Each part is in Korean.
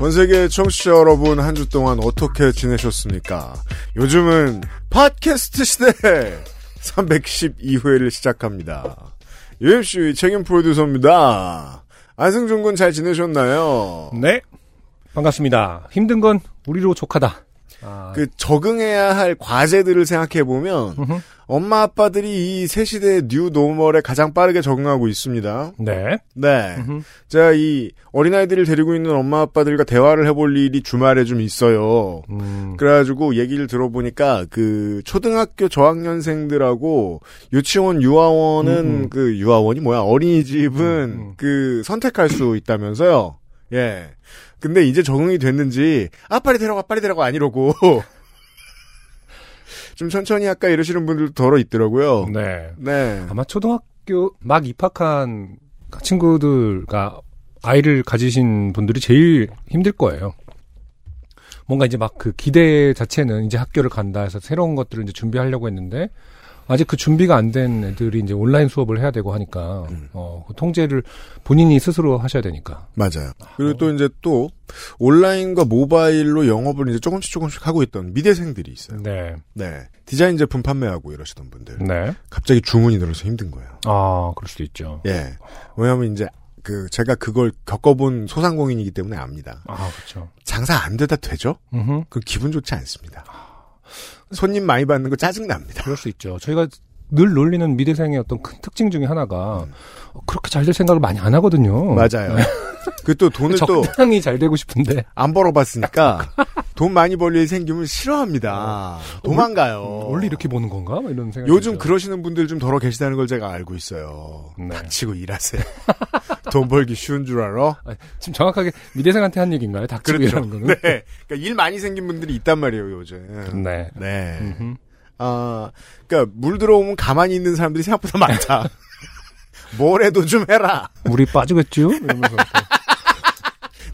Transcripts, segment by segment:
전 세계 청취자 여러분 한 주 동안 어떻게 지내셨습니까? 요즘은 팟캐스트 시대 312회를 시작합니다. UMC 책임 프로듀서입니다. 안승준 군 잘 지내셨나요? 네. 반갑습니다. 힘든 건 우리로 족하다. 아, 그 적응해야 할 과제들을 생각해 보면. 엄마 아빠들이 이 새 시대의 뉴 노멀에 가장 빠르게 적응하고 있습니다. 네. 네. 제가 이 어린아이들을 데리고 있는 엄마 아빠들과 대화를 해볼 일이 주말에 좀 있어요. 음, 그래가지고 얘기를 들어보니까 그 초등학교 저학년생들하고 유치원 유아원은 음, 음. 그 유아원이 뭐야 어린이집은 음, 음. 그 선택할 수 있다면서요. 예. 근데 이제 적응이 됐는지 아 빨리 데려가 빨리 데려가 아니라고 좀 천천히 할까 이러시는 분들도 덜어 있더라고요. 네. 네. 아마 초등학교 막 입학한 친구들과 아이를 가지신 분들이 제일 힘들 거예요. 뭔가 이제 막 그 기대 자체는 이제 학교를 간다 해서 새로운 것들을 이제 준비하려고 했는데 아직 그 준비가 안 된 애들이 이제 온라인 수업을 해야 되고 하니까 음. 어, 그 통제를 본인이 스스로 하셔야 되니까. 맞아요. 그리고 또 이제 또 온라인과 모바일로 영업을 이제 조금씩 조금씩 하고 있던 미대생들이 있어요. 네. 네. 디자인 제품 판매하고 이러시던 분들. 네. 갑자기 주문이 늘어서 힘든 거예요. 아, 그럴 수도 있죠. 예. 왜냐하면 이제 그 제가 그걸 겪어본 소상공인이기 때문에 압니다. 아, 그렇죠. 장사 안 되다 되죠? 음, 그 기분 좋지 않습니다. 손님 많이 받는 거 짜증 납니다. 그럴 수 있죠. 저희가 늘 놀리는 미대생의 어떤 큰 특징 중에 하나가 음. 어, 그렇게 잘 될 생각을 많이 안 하거든요. 맞아요. 그 또 돈을 또안 적당히 잘 되고 싶은데 벌어봤으니까 돈 많이 벌일 생기면 싫어합니다. 도망가요. 원래 이렇게 보는 건가? 뭐 이런 생각. 요즘 그러시는 분들 좀 덜어 계시다는 걸 제가 알고 있어요. 네. 닥치고 일하세요. 돈 벌기 쉬운 줄 알아? 지금 정확하게 미대생한테 한 얘기인가요? 닥치고이라는 거는. 네. 그러니까 일 많이 생긴 분들이 있단 말이에요, 요즘. 네. 네. 음흠. 아, 그러니까 물 들어오면 가만히 있는 사람들이 생각보다 많다. 뭘 해도 좀 해라. 물이 빠지겠죠? 이러면서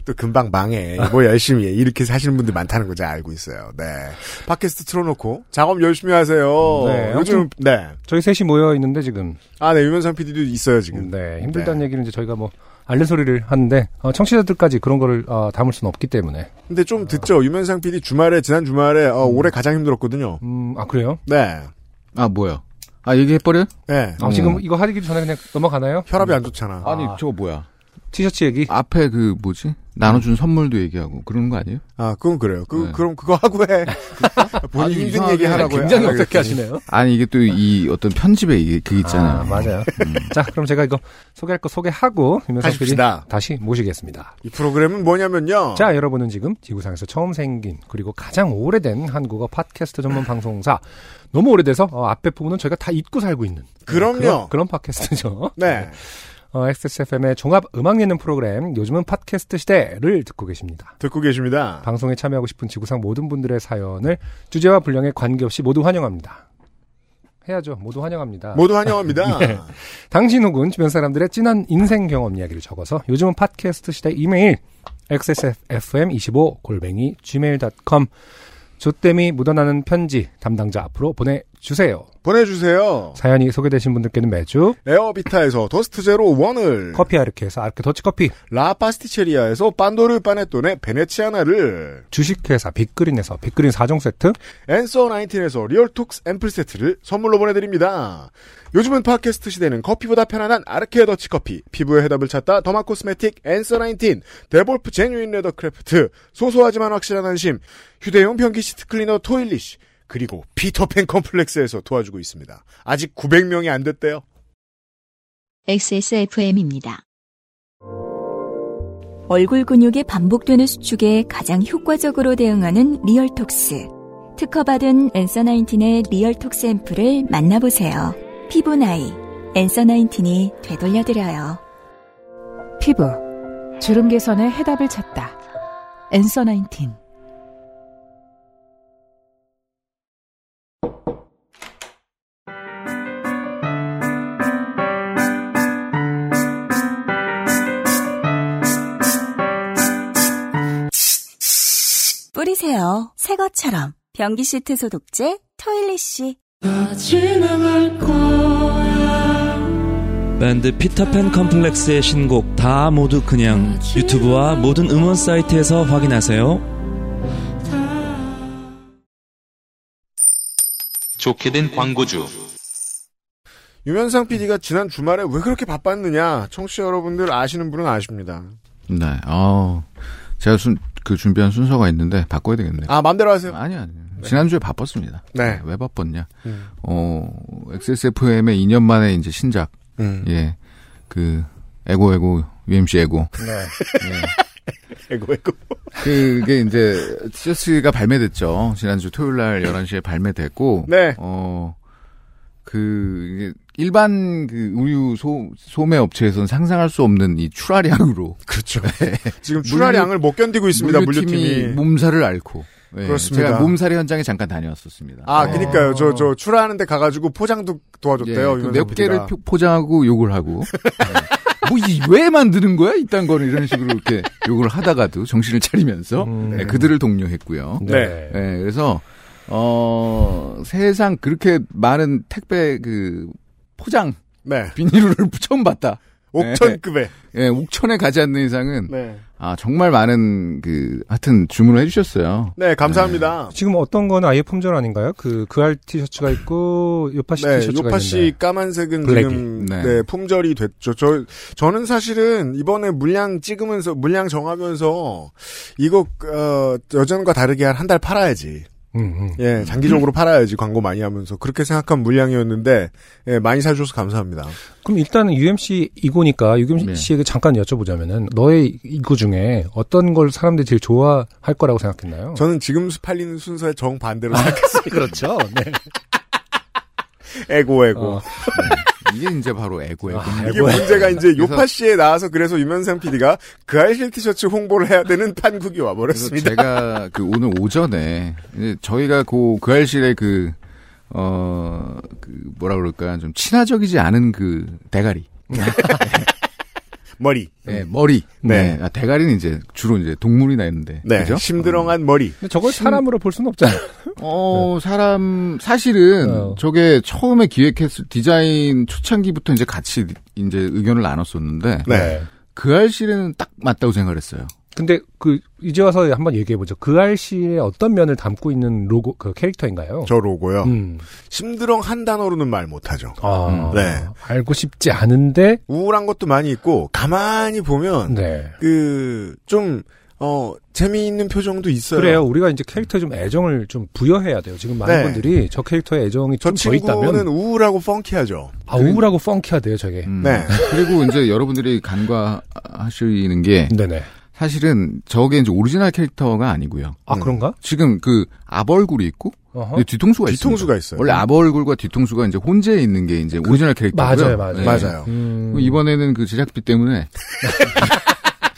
또 금방 망해. 뭐 열심히 해. 이렇게 사시는 분들 많다는 거 제가 알고 있어요. 네. 팟캐스트 틀어놓고 작업 열심히 하세요. 네, 요즘 네. 저희 셋이 모여 있는데 지금 아, 네. 유면상 PD도 있어요 지금. 네 힘들다는 얘기를 이제 저희가 뭐 알른 소리를 하는데 어, 청취자들까지 그런 거를 어, 담을 수는 없기 때문에 근데 좀 듣죠. 유면상 PD 주말에 지난 주말에 어, 올해 가장 힘들었거든요. 음 아 그래요? 네. 아 뭐야? 아 얘기해버려? 네. 아, 지금 이거 하기 전에 그냥 넘어가나요? 혈압이 안 좋잖아. 아니 아. 저거 뭐야? 티셔츠 얘기. 앞에 그 뭐지? 나눠준 선물도 얘기하고 그러는 거 아니에요? 아, 그건 그래요. 그 네. 그럼 그거 하고 해. 본인 아니, 힘든 얘기 하라고 해. 굉장히 아, 어떻게. 하시네요? 아니 이게 또 이 어떤 편집에 이게 그 있잖아요. 아, 맞아요. 자, 그럼 제가 이거 소개할 거 소개하고 유명상 PD. 다시 모시겠습니다. 이 프로그램은 뭐냐면요. 자, 여러분은 지금 지구상에서 처음 생긴 그리고 가장 오래된 한국어 팟캐스트 전문 방송사 너무 오래돼서 어, 앞에 부분은 저희가 다 잊고 살고 있는 그럼요. 그런, 그런 팟캐스트죠. 네. 어, XSFM의 종합 음악 예능 프로그램 요즘은 팟캐스트 시대를 듣고 계십니다. 듣고 계십니다. 방송에 참여하고 싶은 지구상 모든 분들의 사연을 주제와 분량에 관계없이 모두 환영합니다. 해야죠. 모두 환영합니다. 모두 환영합니다. 네. 당신 혹은 주변 사람들의 진한 인생 경험 이야기를 적어서 요즘은 팟캐스트 시대 이메일 xsfm25 골뱅이 gmail.com 조땜이 묻어나는 편지 담당자 앞으로 보내주세요. 보내주세요. 사연이 소개되신 분들께는 매주 에어비타에서 토스트 제로 원을 커피 아르케에서 아르케 더치커피 라 파스티체리아에서 판도르 파네톤의 베네치아나를 주식회사 빅그린에서 빅그린 4종 세트 앤서 19에서 리얼톡스 앰플 세트를 선물로 보내드립니다. 요즘은 팟캐스트 시대는 커피보다 편안한 아르케 더치커피 피부의 해답을 찾다 더마 코스메틱 앤서 19 데볼프 제뉴인 레더 크래프트 소소하지만 확실한 안심 휴대용 변기 시트 클리너 토일리쉬 그리고 피터팬 컴플렉스에서 도와주고 있습니다. 아직 900명이 안 됐대요. XSFM입니다. 얼굴 근육의 반복되는 수축에 가장 효과적으로 대응하는 리얼톡스. 특허받은 엔서 나인틴의 리얼톡스 앰플을 만나보세요. 피부 나이, 엔서 나인틴이 되돌려드려요. 피부, 주름 개선의 해답을 찾다. 엔서 나인틴. 닦으세요. 새 것처럼. 변기 시트 소독제 토일리쉬. 밴드 피터팬 컴플렉스의 신곡 다 모두 그냥 유튜브와 모든 음원 사이트에서 확인하세요. 좋게 된 광고주. 유면상 PD가 지난 주말에 왜 그렇게 바빴느냐 청취자 여러분들 아시는 분은 아십니다. 네. 어, 제가 순, 그 준비한 순서가 있는데 바꿔야 되겠네요. 아 맘대로 하세요. 아니, 아니. 지난주에 바빴습니다. 네. 왜 바빴냐. 음. 어, XSFM의 2년 만에 이제 신작, 음. 예. 그, 에고, 에고, UMC 에고. 네. 예. 에고 에고. 그게 이제, 티셔츠가 발매됐죠. 지난주 토요일 날 11시에 발매됐고. 네. 어, 그, 일반 그 우유 소, 소매 업체에서는 상상할 수 없는 이 출하량으로. 그렇죠. 지금 출하량을 못 견디고 있습니다. 물류팀이. 몸살을 앓고. 예, 그렇습니다. 제가 몸살이 현장에 잠깐 다녀왔었습니다. 아, 네. 그니까요. 저, 저, 출하하는데 가가지고 포장도 도와줬대요. 예, 그 유면상 몇 PD가. 개를 표- 포장하고 욕을 하고. 네. 뭐, 이, 왜 만드는 거야? 이딴 거는 이런 식으로 이렇게 욕을 하다가도 정신을 차리면서 음. 네, 그들을 독려했고요. 네. 네, 그래서, 어, 세상 그렇게 많은 택배 그 포장, 네. 비닐을 처음 봤다. 옥천급에. 예, 옥천에 가지 않는 이상은, 네. 아, 정말 많은 그, 하여튼 주문을 해 주셨어요. 네, 감사합니다. 지금 어떤 거는 아예 품절 아닌가요? 그, 그알 티셔츠가 있고, 요파시 네, 티셔츠가 요파시 있는데. 까만색은 블랙이. 지금 네. 네. 품절이 됐죠. 저 저는 사실은 이번에 물량 찍으면서 물량 정하면서 이거 어, 여전과 다르게 한 한 달 팔아야지. 음, 음. 예, 장기적으로 팔아야지 광고 많이 하면서 그렇게 생각한 물량이었는데 예, 많이 사줘서 감사합니다. 그럼 일단은 UMC 이고니까 UMC에게 잠깐 여쭤보자면은 너의 이고 중에 어떤 걸 사람들이 제일 좋아할 거라고 생각했나요? 저는 지금 팔리는 순서의 정 반대로 생각했습니다. 그렇죠. 네. 에고 에고. 어. 이게 이제 바로 에고예요. 이게 문제가 이제 그래서- 요파시에 나와서 그래서 유면상 PD가 그 알실 티셔츠 홍보를 해야 되는 판국이 와버렸습니다. 제가 그 오늘 오전에 이제 저희가 그, 그 알실의 그, 어, 그 뭐라 그럴까 좀 친화적이지 않은 그 대가리. 머리. 네, 머리. 네. 네. 아, 대가리는 이제 주로 이제 동물이나 있는데. 네, 그죠? 심드렁한 머리. 근데 저걸 사람으로 볼 수는 없잖아요. 어, 사람, 사실은, 어. 저게 처음에 기획했을, 디자인 초창기부터 이제 같이 이제 의견을 나눴었는데, 네. 그 알실에는 딱 맞다고 생각을 했어요. 근데 그 이제 와서 한번 얘기해 보죠. 그 알씨의 어떤 면을 담고 있는 로고 그 캐릭터인가요? 저 로고요. 음. 심드렁 한 단어로는 말 못하죠. 아, 네. 알고 싶지 않은데 우울한 것도 많이 있고 가만히 보면 네. 그좀 어, 재미있는 표정도 있어요. 그래요. 우리가 이제 캐릭터에 좀 애정을 좀 부여해야 돼요. 지금 많은 네. 분들이 저 캐릭터에 애정이 저좀더 친구는 있다면 우울하고 펑키하죠. 아, 우울하고 펑키하대요, 저게. 음. 네. 그리고 이제 여러분들이 간과하시는 게, 네네. 사실은 저게 이제 오리지널 캐릭터가 아니고요. 아, 음. 그런가? 지금 그 앞얼굴이 있고, 뒤통수가 뒤통수가. 있어요. 원래 앞얼굴과 뒤통수가 이제 혼재해 있는 게 이제 오리지널 캐릭터고요. 맞아요, 맞아요. 네. 맞아요. 음. 이번에는 그 제작비 때문에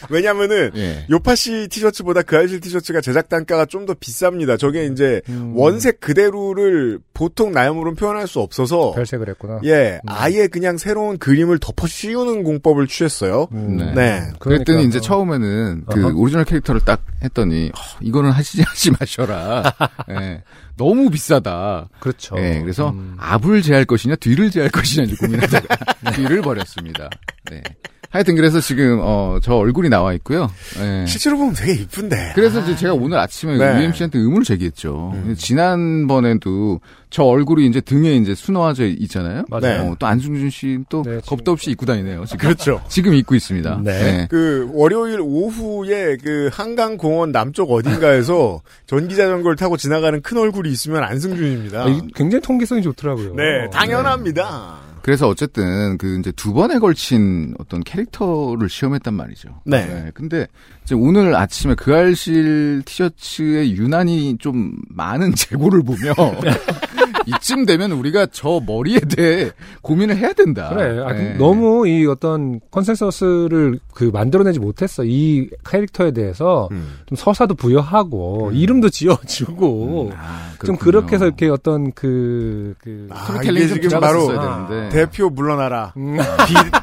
왜냐면은 예. 요파시 티셔츠보다 그 아이실 티셔츠가 제작 단가가 좀 더 비쌉니다. 저게 이제 음. 원색 그대로를 보통 나염으로는 표현할 수 없어서 별색을 했구나. 예, 아예 그냥 새로운 그림을 덮어 씌우는 공법을 취했어요. 음. 네. 네. 그랬더니 그러니까, 이제 어. 처음에는 그 어허. 오리지널 캐릭터를 딱 했더니 어, 이거는 하시지 하지 마셔라. 예. 너무 비싸다. 그렇죠. 예. 그래서 음. 앞을 제할 것이냐 뒤를 제할 것이냐 이제 고민하다가 뒤를 버렸습니다. 네. 하여튼 그래서 지금 어 저 얼굴이 나와 있고요. 예. 실제로 보면 되게 이쁜데. 그래서 이제 제가 오늘 아침에 네. UMC한테 의문을 제기했죠. 음. 지난번에도 저 얼굴이 이제 등에 이제 순화져 있잖아요. 맞아요. 어, 또 안승준 씨또 네, 겁도 없이 입고 다니네요. 지금. 그렇죠. 지금 입고 있습니다. 네. 그 월요일 오후에 그 한강 공원 남쪽 어딘가에서 전기 자전거를 타고 지나가는 큰 얼굴이 있으면 안승준입니다. 아, 굉장히 통기성이 좋더라고요. 네, 당연합니다. 그래서 어쨌든 그 이제 두 번에 걸친 어떤 캐릭터를 시험했단 말이죠. 네. 근데 이제 오늘 아침에 그 알실 티셔츠에 유난히 좀 많은 재고를 보며 이쯤 되면 우리가 저 머리에 대해 고민을 해야 된다. 그래. 아, 네. 너무 이 어떤 컨센서스를 그 만들어내지 못했어. 이 캐릭터에 대해서 음. 좀 서사도 부여하고 이름도 지어주고 아, 좀. 그렇게 해서 이렇게 어떤 그, 그 아, 이게 좀 지금 바로 되는데. 대표 물러나라. 음.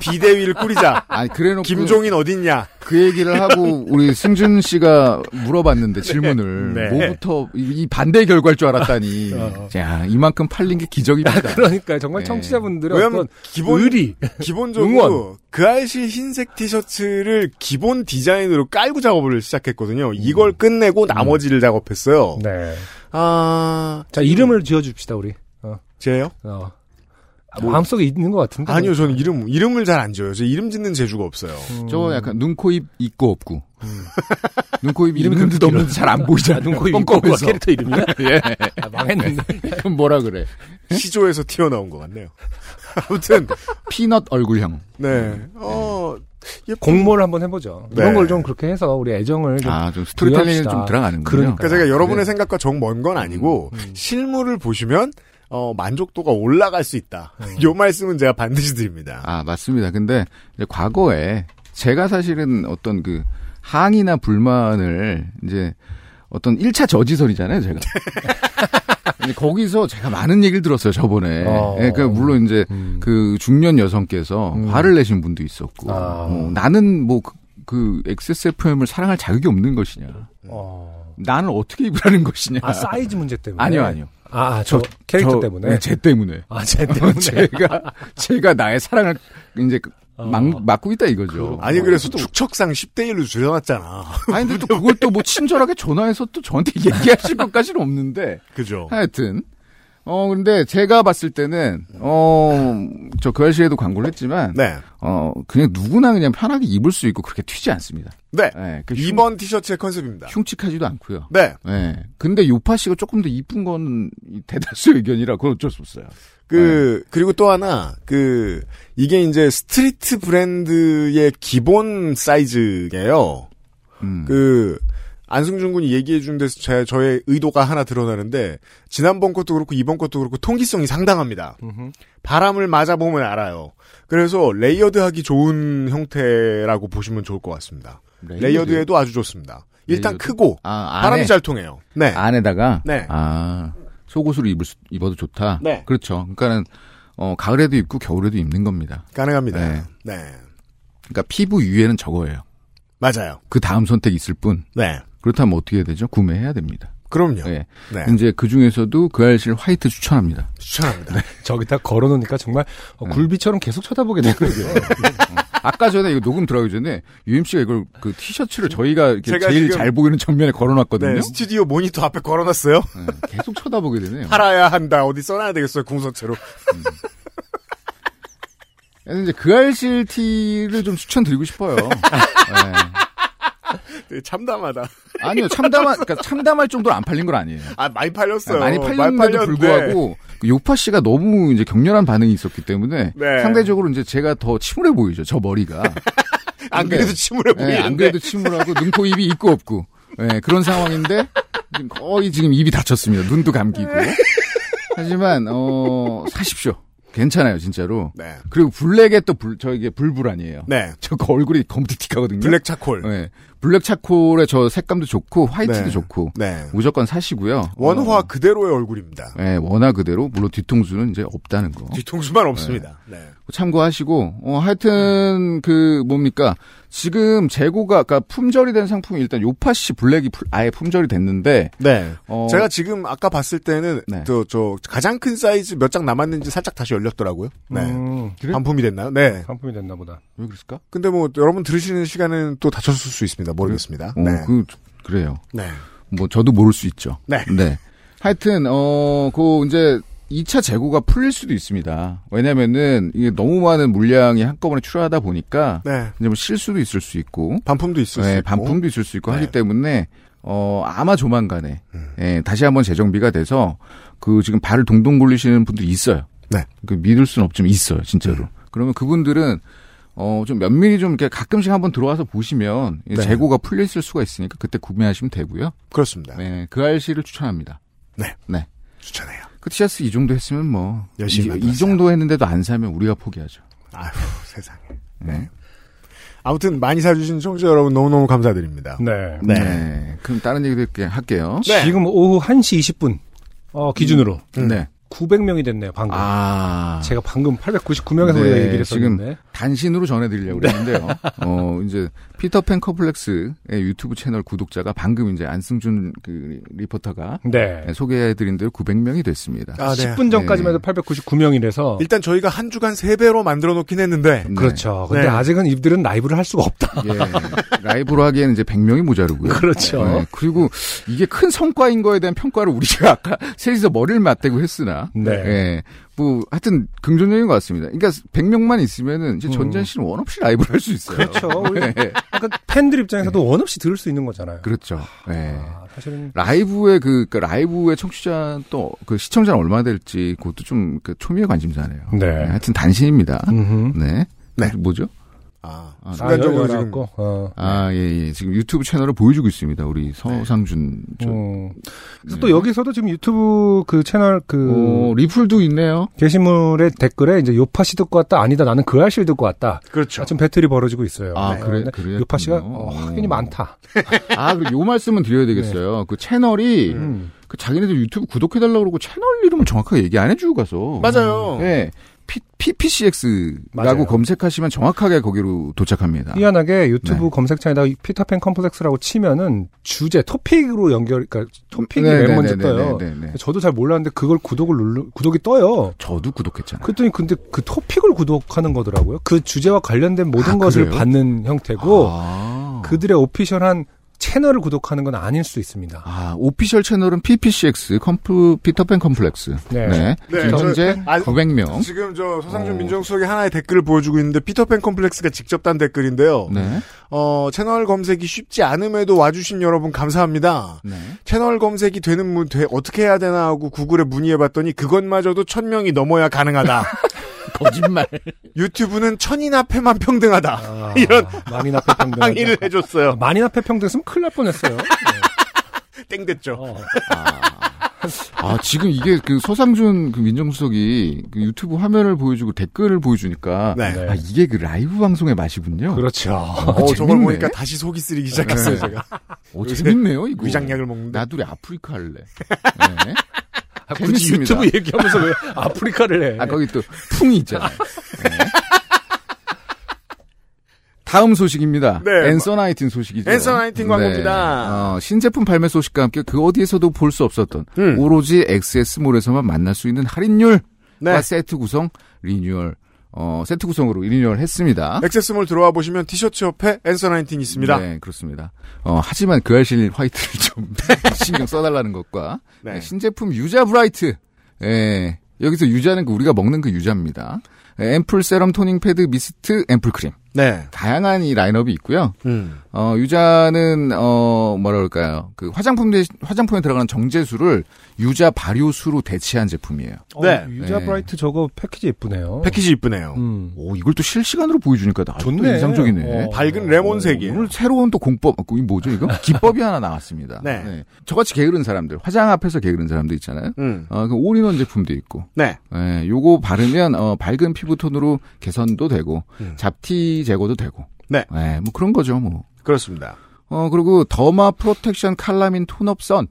비, 비대위를 꾸리자. 아니 그래놓고 김종인 어딨냐? 그 얘기를 하고 우리 승준 씨가 물어봤는데 질문을 네. 뭐부터 이, 이 반대 결과일 줄 알았다니. 어. 자 이만큼 팔린 게 기적입니다. 그러니까 정말 네. 청취자분들의 왜냐면 어떤 기본 의리. 기본적으로 응원. 그 알실 흰색 티셔츠를 기본 디자인으로 깔고 작업을 시작했거든요. 이걸 끝내고 나머지를 작업했어요. 네. 아, 자 이름을 지어줍시다 우리. 어. 제요? 어. 아, 마음속에 있는 것 같은데. 아니요, 저는 이름 이름을 잘 안 지어요. 저 이름 짓는 재주가 없어요. 음. 저 약간 눈, 코, 입 있고 없고. 눈, 코, 입이 이름이 있는 듯 그렇게 없는 듯잘안 보이잖아. 아, 눈코 입 껌껌해서. 캐릭터 이름이야? 예. 아, 망했는데. 그럼 뭐라 그래? 시조에서 튀어나온 것 같네요. 아무튼 피넛 얼굴형. 네, 어 예쁜- 공모를 한번 해보죠. 네. 이런 걸 좀 그렇게 해서 우리 애정을 좀 아, 좀 스토리텔링이. 좀 들어가는군요. 그러니까. 그러니까 제가 여러분의 네. 생각과 정 먼 건 아니고 음. 실물을 보시면 어, 만족도가 올라갈 수 있다. 음. 요 말씀은 제가 반드시 드립니다. 아, 맞습니다. 근데 이제 과거에 제가 사실은 어떤 그 항의나 불만을 이제 어떤 1차 저지설이잖아요, 제가. 거기서 제가 많은 얘기를 들었어요, 저번에. 어. 예, 그 물론 이제 음. 그 중년 여성께서 음. 화를 내신 분도 있었고, 아. 어, 나는 뭐 그, 그 XSFM을 사랑할 자격이 없는 것이냐. 어. 나는 어떻게 입으라는 것이냐. 아 사이즈 문제 때문에. 아니요, 아니요. 아, 저 캐릭터 저- 때문에. 네, 제 때문에. 아, 제 때문에. 제가 제가 나의 사랑을 이제 어. 막, 막고 있다 이거죠. 아니 그래서 축척상 10대 1로 줄여놨잖아. 아니 근데 또 그걸 또 뭐 친절하게 전화해서 또 저한테 얘기하실 것까지는 없는데 그죠? 하여튼 어 근데 제가 봤을 때는 어 저 그 아시에도 광고를 했지만 네. 어 그냥 누구나 그냥 편하게 입을 수 있고 그렇게 튀지 않습니다. 네. 예, 그 흉- 2번 티셔츠의 컨셉입니다. 흉측하지도 않고요. 네. 예. 근데 요파 씨가 조금 더 이쁜 건 대다수 의견이라 그건 어쩔 수 없어요. 그, 네. 그리고 또 하나, 그, 이게 이제 스트리트 브랜드의 기본 사이즈예요. 음. 그, 안승준 군이 얘기해 준 데서 제, 저의 의도가 하나 드러나는데, 지난번 것도 그렇고 이번 것도 그렇고 통기성이 상당합니다. 음흠. 바람을 맞아보면 알아요. 그래서 layered하기 좋은 형태라고 보시면 좋을 것 같습니다. layered 에도 아주 좋습니다. 일단 layered? 크고, 아, 바람이 잘 통해요. 네. 안에다가 네. 아 속옷으로 입을 수, 입어도 좋다. 네. 그렇죠. 그러니까는 어 가을에도 입고 겨울에도 입는 겁니다. 가능합니다. 네. 네. 그러니까 피부 위에는 저거예요. 맞아요. 그 다음 선택 있을 뿐. 네. 그렇다면 어떻게 해야 되죠? 구매해야 됩니다. 그럼요. 네. 네. 이제 그 중에서도 그 알실 화이트 추천합니다. 추천합니다. 저기다 걸어놓으니까 정말 어, 굴비처럼 계속 쳐다보게 되거든요. 아까 전에 이거 녹음 들어가기 전에 UMC가 이걸 그 티셔츠를 저희가 제일 잘 보이는 정면에 걸어놨거든요. 네, 스튜디오 모니터 앞에 걸어놨어요. 네, 계속 쳐다보게 되네요. 팔아야 한다. 어디 써놔야 되겠어요. 궁서체로. 그래서 이제 그 알실 티를 좀 추천드리고 싶어요. 네. 되게 참담하다. 아니요, 참담한, 그러니까 참담할 정도로 안 팔린 건 아니에요. 아 많이 팔렸어요. 많이 팔렸는데도 팔렸는데. 불구하고 그 요파 씨가 너무 이제 격렬한 반응이 있었기 때문에 네. 상대적으로 이제 제가 더 침울해 보이죠. 저 머리가. 안 그래도 침울해 네, 보이는데. 안 그래도 침울하고 눈, 코, 입이 있고 없고 네, 그런 상황인데 지금 거의 지금 입이 닫혔습니다. 눈도 감기고. 하지만 어 사십시오. 괜찮아요, 진짜로. 네. 그리고 블랙에 또 불, 저 이게 불불 아니에요. 네. 저 얼굴이 검티틱하거든요. 블랙 차콜. 네. 블랙 차콜의 저 색감도 좋고 화이트도 네. 좋고 네. 무조건 사시고요. 원화 어, 그대로의 얼굴입니다. 네, 원화 그대로 물론 뒤통수는 이제 없다는 거 뒤통수만 없습니다. 네. 참고하시고 어 하여튼 그 뭡니까 지금 재고가 그러니까 품절이 된 상품이 일단 요팟시 블랙이 풀- 아예 품절이 됐는데 네. 어 제가 지금 아까 봤을 때는 네. 저, 저 가장 큰 사이즈 몇 장 남았는지 살짝 다시 열렸더라고요. 네. 음, 그래? 반품이 됐나요? 네. 상품이 됐나 보다. 왜 그랬을까? 근데 뭐 여러분 들으시는 시간은 또 다쳤을 수 있습니다. 모르겠습니다. 어, 네. 그 그래요. 네. 뭐 저도 모를 수 있죠. 네. 하여튼 어그 이제 2차 재고가 풀릴 수도 있습니다. 왜냐면은 이게 너무 많은 물량이 한꺼번에 출하하다 보니까 네. 이제 뭐 실수도 있을 수 있고 반품도 있을 수 네, 있고. 반품도 있을 수 있고 네. 하기 때문에 어 아마 조만간에 음. 예, 다시 한번 재정비가 돼서 그 지금 발을 동동 굴리시는 분들이 있어요. 네. 그 믿을 수는 없지만 있어요, 진짜로. 음. 그러면 그분들은 어 좀 면밀히 좀 이렇게 가끔씩 한번 들어와서 보시면 이 네. 재고가 풀려 있을 수가 있으니까 그때 구매하시면 되고요. 그렇습니다. 네, 그 알씨를 추천합니다. 네. 네. 추천해요. 그 티셔츠 이 정도 했으면 뭐 열심히 이, 이. 정도 했는데도 안 사면 우리가 포기하죠. 아휴, 세상에. 네. 아무튼 많이 사주신 청취자 여러분 너무너무 감사드립니다. 네. 네. 그럼 다른 얘기도 할게- 할게요. 네. 지금 오후 1시 20분 어, 기준으로 음. 네. 900명이 됐네요, 방금. 아. 제가 방금 899명에서 네, 우리가 얘기를 지금 했었는데. 단신으로 전해드리려고 그랬는데요. 어, 이제, 피터팬 커플렉스의 유튜브 채널 구독자가 방금 이제 안승준 그 리포터가 네. 소개해드린 대로 900명이 됐습니다. 아, 네. 10분 전까지만 해도 네. 899명이라서. 일단 저희가 한 주간 3배로 만들어 놓긴 했는데 네. 그렇죠. 근데 네. 아직은 이들은 라이브를 할 수가 없다. 예. 라이브로 하기에는 이제 100명이 모자르고요. 그렇죠. 네, 그리고 이게 큰 성과인 거에 대한 평가를 우리가 아까 셋이서 머리를 맞대고 했으나. 네. 예. 뭐, 하여튼, 긍정적인 것 같습니다. 그러니까, 100명만 있으면은, 이제 음. 전전 씨는 원 없이 라이브를 할 수 있어요. 그렇죠. 네. 약간 팬들 입장에서도 원 없이 들을 수 있는 거잖아요. 그렇죠. 예. 아, 사실은 라이브의 그, 그 라이브의 청취자 또, 그 시청자는 얼마나 될지, 그것도 좀, 그, 초미의 관심사네요. 네. 하여튼, 단신입니다. 음흠. 네. 네. 뭐죠? 아, 아, 순간적으로 아, 지금 어. 아, 예, 예. 지금 유튜브 채널을 보여주고 있습니다. 우리 서상준. 저, 음. 그래서 네. 또 여기서도 지금 유튜브 그 채널 그 어, 리플도 있네요. 게시물의 댓글에 이제 요팟시 듣고 왔다 아니다 나는 그알싫 듣고 왔다. 그렇죠. 지금 배틀이 벌어지고 있어요. 아, 네. 그래, 근데 그래요? 요팟시가 어, 확인이 많다. 아, 그리고 요 말씀은 드려야 되겠어요. 그 채널이, 음. 그 자기네들 유튜브 구독해달라고 그러고 채널 이름을 정확하게 얘기 안 해주고 가서. 맞아요. 네. P, PPCX라고. 검색하시면 정확하게 거기로 도착합니다. 희한하게 유튜브 네. 검색창에다 피터팬 컴플렉스라고 치면은 주제 토픽으로 연결 그러니까 토픽이 네, 맨 먼저 네, 떠요. 네, 네, 네. 저도 잘 몰랐는데 그걸 구독을 눌러 구독이 떠요. 저도 구독했잖아요. 그랬더니 근데 그 토픽을 구독하는 거더라고요. 그 주제와 관련된 모든 아, 것을? 받는 형태고 아. 그들의 official한 채널을 구독하는 건 아닐 수 있습니다. 아, official 채널은 PPCX, 컴프, 피터팬 컴플렉스. 네. 네. 네, 지금 저- 현재 아, 900명. 지금 저 서상준 어. 민정수석이 하나의 댓글을 보여주고 있는데 피터팬 컴플렉스가 직접 단 댓글인데요. 네. 어, 채널 검색이 쉽지 않음에도 와주신 여러분 감사합니다. 네. 채널 검색이 되는 문 돼, 어떻게 해야 되나 하고 구글에 문의해봤더니 그것마저도 천 명이 넘어야 가능하다. 거짓말. 유튜브는 천인 앞에만 평등하다. 아, 이런 만인 앞에 평등 항의를 해줬어요. 만인 앞에 평등했으면 큰일 날 뻔했어요. 땡됐죠. 어. 아, 지금 이게 그 서상준 그 민정수석이 그 유튜브 화면을 보여주고 댓글을 보여주니까. 네. 네. 아, 이게 그 라이브 방송의 맛이군요. 그렇죠. 어, 저걸 재밌네. 보니까 다시 속이 쓰리기 시작했어요, 네. 제가. 어, 재밌네요, 이거. 위장약을 먹는데. 나둘이 아프리카 할래. 네. 아, 굳이 재밌습니다. 유튜브 얘기하면서 왜 아프리카를 해? 아, 거기 또 풍이 있잖아요. 네. 다음 소식입니다. 네. 앤서 나인틴 소식이죠. 앤서 나인틴 광고입니다. 어, 신제품 발매 소식과 함께 그 어디에서도 볼 수 없었던 음. 오로지 XS몰에서만 만날 수 있는 할인율과 네. 세트 구성 리뉴얼 어, 세트 구성으로 리뉴얼 했습니다. XS몰 들어와 보시면 티셔츠 옆에 앤서 나인틴 있습니다. 네, 그렇습니다. 어, 하지만 그알싫 화이트를 좀 신경 써달라는 것과 네. 네, 신제품 유자 브라이트. 예, 여기서 유자는 그 우리가 먹는 그 유자입니다. 예, 앰플 serum toning 패드 미스트 앰플 크림. 네. 다양한 이 라인업이 있고요. 음. 어, 유자는, 어, 뭐라 그럴까요. 그 화장품 대, 화장품에 들어가는 정제수를 유자 발효수로 대체한 제품이에요. 네. 어, 유자 네. 브라이트 저거 패키지 예쁘네요. 패키지 이쁘네요. 음. 오, 이걸 또 실시간으로 보여주니까 나 좋네. 또 인상적이네. 어. 밝은 레몬색이에요. 오늘 새로운 또 공법, 어, 이 뭐죠, 이거? 기법이 하나 나왔습니다. 네. 저같이 게으른 사람들, 화장 앞에서 게으른 사람들 있잖아요. 음. 어, 그 올인원 제품도 있고. 네. 예, 요거 바르면, 어, 밝은 피부 톤으로 개선도 되고, 음. 잡티 제거도 되고. 네. 예, 뭐 그런 거죠, 뭐. 그렇습니다. 어, 그리고 더마 프로텍션 칼라민 톤업 선.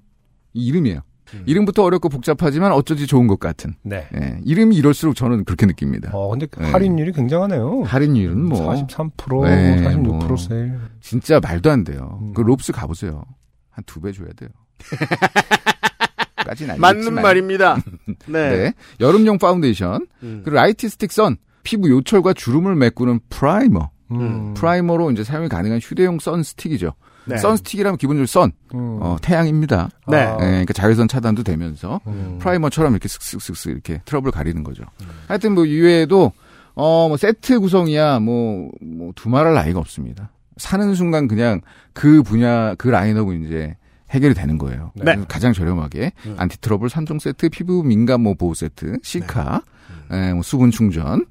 이 이름이에요. 음. 이름부터 어렵고 복잡하지만 어쩐지 좋은 것 같은. 네. 예, 이름이 이럴수록 저는 그렇게 느낍니다. 어, 근데 그 네. 할인율이 굉장하네요. 할인율은 뭐, 43%, 네, 46% 뭐. 세일. 진짜 말도 안 돼요. 음. 그 롭스 가보세요. 한 두 배 줘야 돼요. 맞는. 말입니다. 네. 네. 여름용 파운데이션. 음. 그리고 라이티 스틱 선. 피부 요철과 주름을 메꾸는 primer. 음. primer로 이제 사용이 가능한 휴대용 sun stick이죠. 네. sun stick이라면 기본적으로 sun, 음. 어, 태양입니다. 네. 아. 예, 그러니까 자외선 차단도 되면서 음. primer처럼 이렇게 슥슥슥슥 이렇게 트러블 가리는 거죠. 하여튼 뭐 이외에도 어, 뭐 세트 구성이야 뭐, 뭐 두말할 나위가 없습니다. 사는 순간 그냥 그 분야 그 라인업은 이제 해결이 되는 거예요. 네. 가장 저렴하게 음. 안티 트러블 3종 세트, 피부 민감 뭐 보호 세트, 시카, 예, 뭐 수분 충전.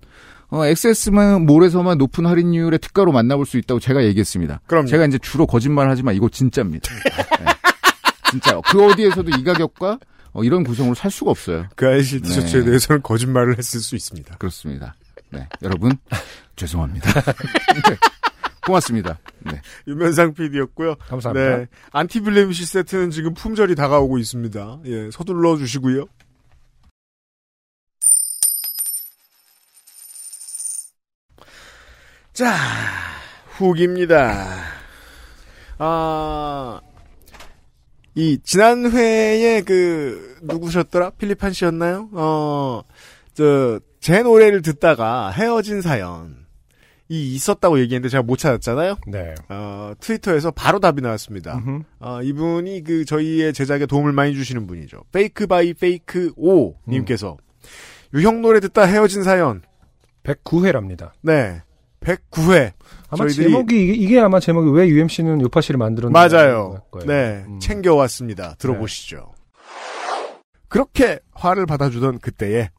어, XS만 몰에서만 높은 할인율의 특가로 만나볼 수 있다고 제가 얘기했습니다. 그럼요. 제가 이제 주로 거짓말 하지만 이거 진짜입니다. 예. 진짜 그 어디에서도 이 가격과 어, 이런 구성으로 살 수가 없어요. 그 아이실 티셔츠에 네. 대해서는 거짓말을 했을 수 있습니다. 그렇습니다. 네, 여러분 죄송합니다. 네, 고맙습니다. 네. 유면상 PD였고요. 감사합니다. 네. 안티블레미시 세트는 지금 품절이 다가오고 있습니다. 예, 서둘러 주시고요. 자, 후기입니다. 아, 이, 지난 회에 그, 누구셨더라? 필리판 씨였나요? 어, 저, 제 노래를 듣다가 헤어진 사연. 이 있었다고 얘기했는데 제가 못 찾았잖아요? 네. 어, 트위터에서 바로 답이 나왔습니다. 음흠. 어, 이분이 그 저희의 제작에 도움을 많이 주시는 분이죠. 페이크 바이 페이크 오 님께서 유형 노래 듣다 헤어진 사연. 109회랍니다. 네. 109회. 아마 저희들이- 제목이 이게, 이게 아마 제목이 왜 UMC는 요파 씨를 만들었나 맞아요. 거예요. 네. 음. 챙겨왔습니다. 들어보시죠. 그렇게 화를 받아주던 그때에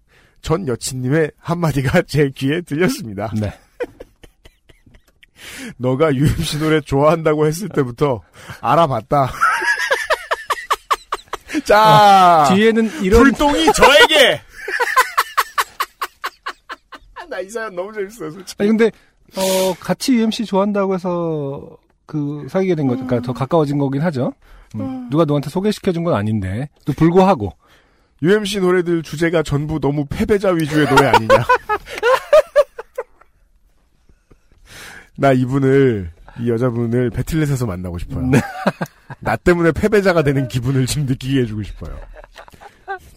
전 여친님의 한마디가 제 귀에 들렸습니다. 네. 너가 UMC 노래 좋아한다고 했을 때부터 알아봤다. 자, 뒤에는 이런 불똥이 저에게! 나 이 사연 너무 재밌어요, 솔직히. 아니 근데 어 같이 UMC 좋아한다고 해서 그 사귀게 된 거니까 더 가까워진 거긴 하죠. 음, 누가 너한테 소개시켜 준 건 아닌데 또 불구하고 UMC 노래들 주제가 전부 너무 패배자 위주의 노래 아니냐. 나 이분을, 이 여자분을 배틀넷에서 만나고 싶어요. 나 때문에 패배자가 되는 기분을 지금 느끼게 해주고 싶어요.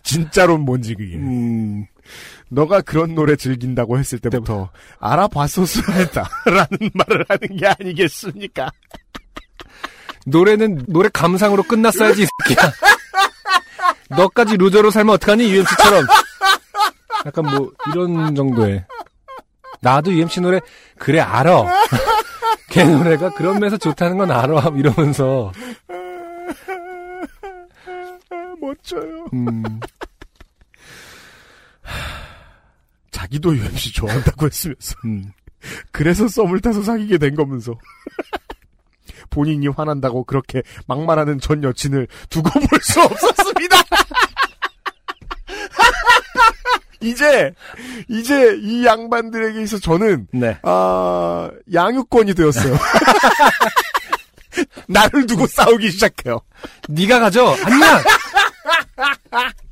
진짜로 뭔지 그게. 음, 너가 그런 노래 즐긴다고 했을 때부터 알아봤었어야 했다. 라는 말을 하는 게 아니겠습니까? 노래는 노래 감상으로 끝났어야지 이 새끼야. 너까지 루저로 살면 어떡하니 UMC처럼. 약간 뭐 이런 정도의 나도 UMC 노래 그래 알아. 걔 노래가 그런 면에서 좋다는 건 알아 이러면서 멋져요. 음, 자기도 UMC 좋아한다고 했으면서. 음. 그래서 썸을 타서 사귀게 된 거면서. 본인이 화난다고 그렇게 막말하는 전 여친을 두고 볼 수 없었습니다. 이제 이제 이 양반들에게 있어 저는 네. 아 양육권이 되었어요. 나를 두고 싸우기 시작해요. 네가 가져. 아니야.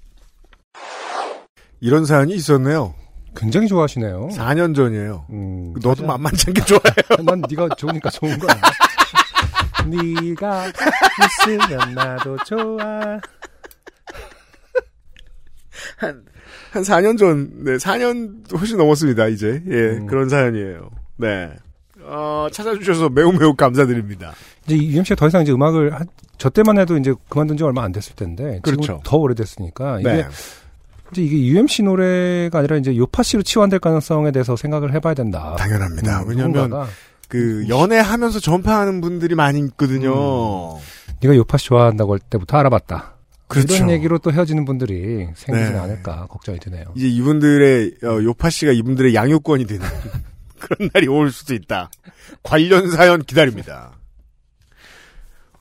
이런 사연이 있었네요. 굉장히 좋아하시네요. 4년 전이에요. 음, 너도 맞아. 만만치 않게 좋아해요. 난 네가 좋으니까 좋은 거야. 네가 있으면 나도 좋아. 한 4년 전, 네, 4년 훨씬 넘었습니다, 이제. 예, 음. 그런 사연이에요. 네. 어, 찾아주셔서 매우 매우 감사드립니다. 이제 UMC가 더 이상 이제 음악을 한- 저 때만 해도 이제 그만둔 지 얼마 안 됐을 텐데 그렇죠. 지금 더 오래됐으니까 이게 네. 이제 이게 UMC 노래가 아니라 이제 요파 씨로 치환될 가능성에 대해서 생각을 해봐야 된다. 당연합니다. 음, 왜냐면, 누군가가 그, 연애하면서 전파하는 분들이 많이 있거든요. 네가 요파 씨 좋아한다고 할 때부터 알아봤다. 그렇죠. 이런 얘기로 또 헤어지는 분들이 생기진 네. 않을까 걱정이 되네요. 이제 이분들의, 어, 요파 씨가 이분들의 양육권이 되는 그런 날이 올 수도 있다. 관련 사연 기다립니다.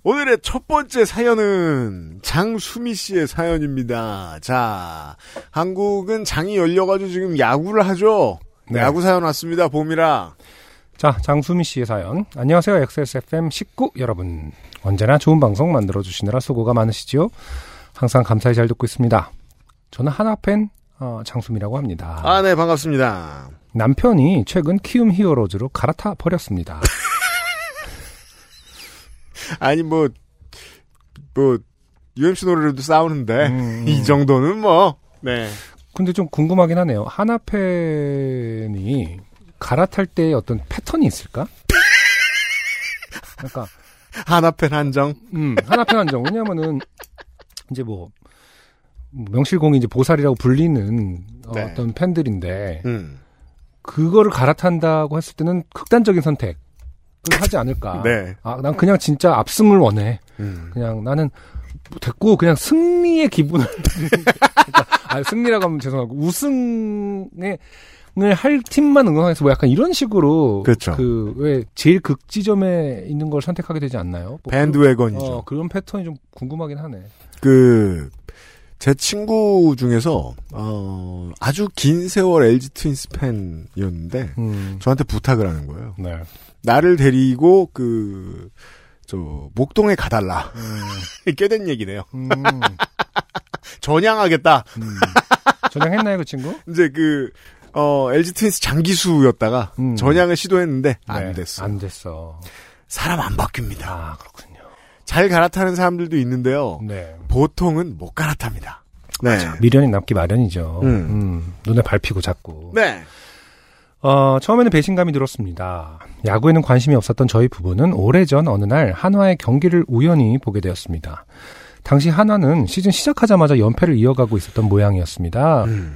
오늘의 첫 번째 사연은 장수미 씨의 사연입니다. 자, 한국은 장이 열려가지고 지금 야구를 하죠? 네. 야구 사연 왔습니다, 봄이라. 자, 장수미 씨의 사연. 안녕하세요. XSFM 식구 여러분. 언제나 좋은 방송 만들어주시느라 수고가 많으시지요? 항상 감사히 잘 듣고 있습니다. 저는 하나팬 어, 장수미라고 합니다. 아, 네, 반갑습니다. 남편이 최근 키움 히어로즈로 갈아타 버렸습니다. 아니, 뭐, 뭐, UMC 노래로도 싸우는데, 음, 이 정도는 뭐, 네. 근데 좀 궁금하긴 하네요. 하나 팬이 갈아탈 때 어떤 패턴이 있을까? 그러니까 하나 팬 한정. 음, 하나편 한정. 왜냐면은, 이제 뭐, 명실공히 이제 보살이라고 불리는 어, 네. 어떤 팬들인데, 음. 그거를 갈아탄다고 했을 때는 극단적인 선택을 하지 않을까. 네. 아, 난 그냥 진짜 압승을 원해. 음. 그냥 나는 뭐 됐고, 그냥 승리의 기분을. 그러니까, 아, 승리라고 하면 죄송하고, 우승에, 을할 팀만 응원해서 뭐 약간 이런 식으로 그렇죠. 그왜 제일 극지점에 있는 걸 선택하게 되지 않나요? 뭐 밴드웨건이죠. 어, 그런 패턴이 좀 궁금하긴 하네. 그, 제 친구 중에서, 어, 아주 긴 세월 LG 트윈스 팬이었는데, 음. 저한테 부탁을 하는 거예요. 네. 나를 데리고, 그, 저, 목동에 가달라. 꽤된 얘기네요. 음. 전향하겠다. 음. 전향했나요, 그 친구? 이제 그, 어, LG 트윈스 장기수였다가 음. 전향을 시도했는데 안 네, 됐어. 안 됐어. 사람 안 바뀝니다. 아, 그렇군요. 잘 갈아타는 사람들도 있는데요. 네. 보통은 못 갈아탑니다. 네. 미련이 남기 마련이죠. 음. 음, 눈에 밟히고 자꾸. 네. 어, 처음에는 배신감이 들었습니다. 야구에는 관심이 없었던 저희 부부는 오래전 어느 날 한화의 경기를 우연히 보게 되었습니다. 당시 한화는 시즌 시작하자마자 연패를 이어가고 있었던 모양이었습니다. 음.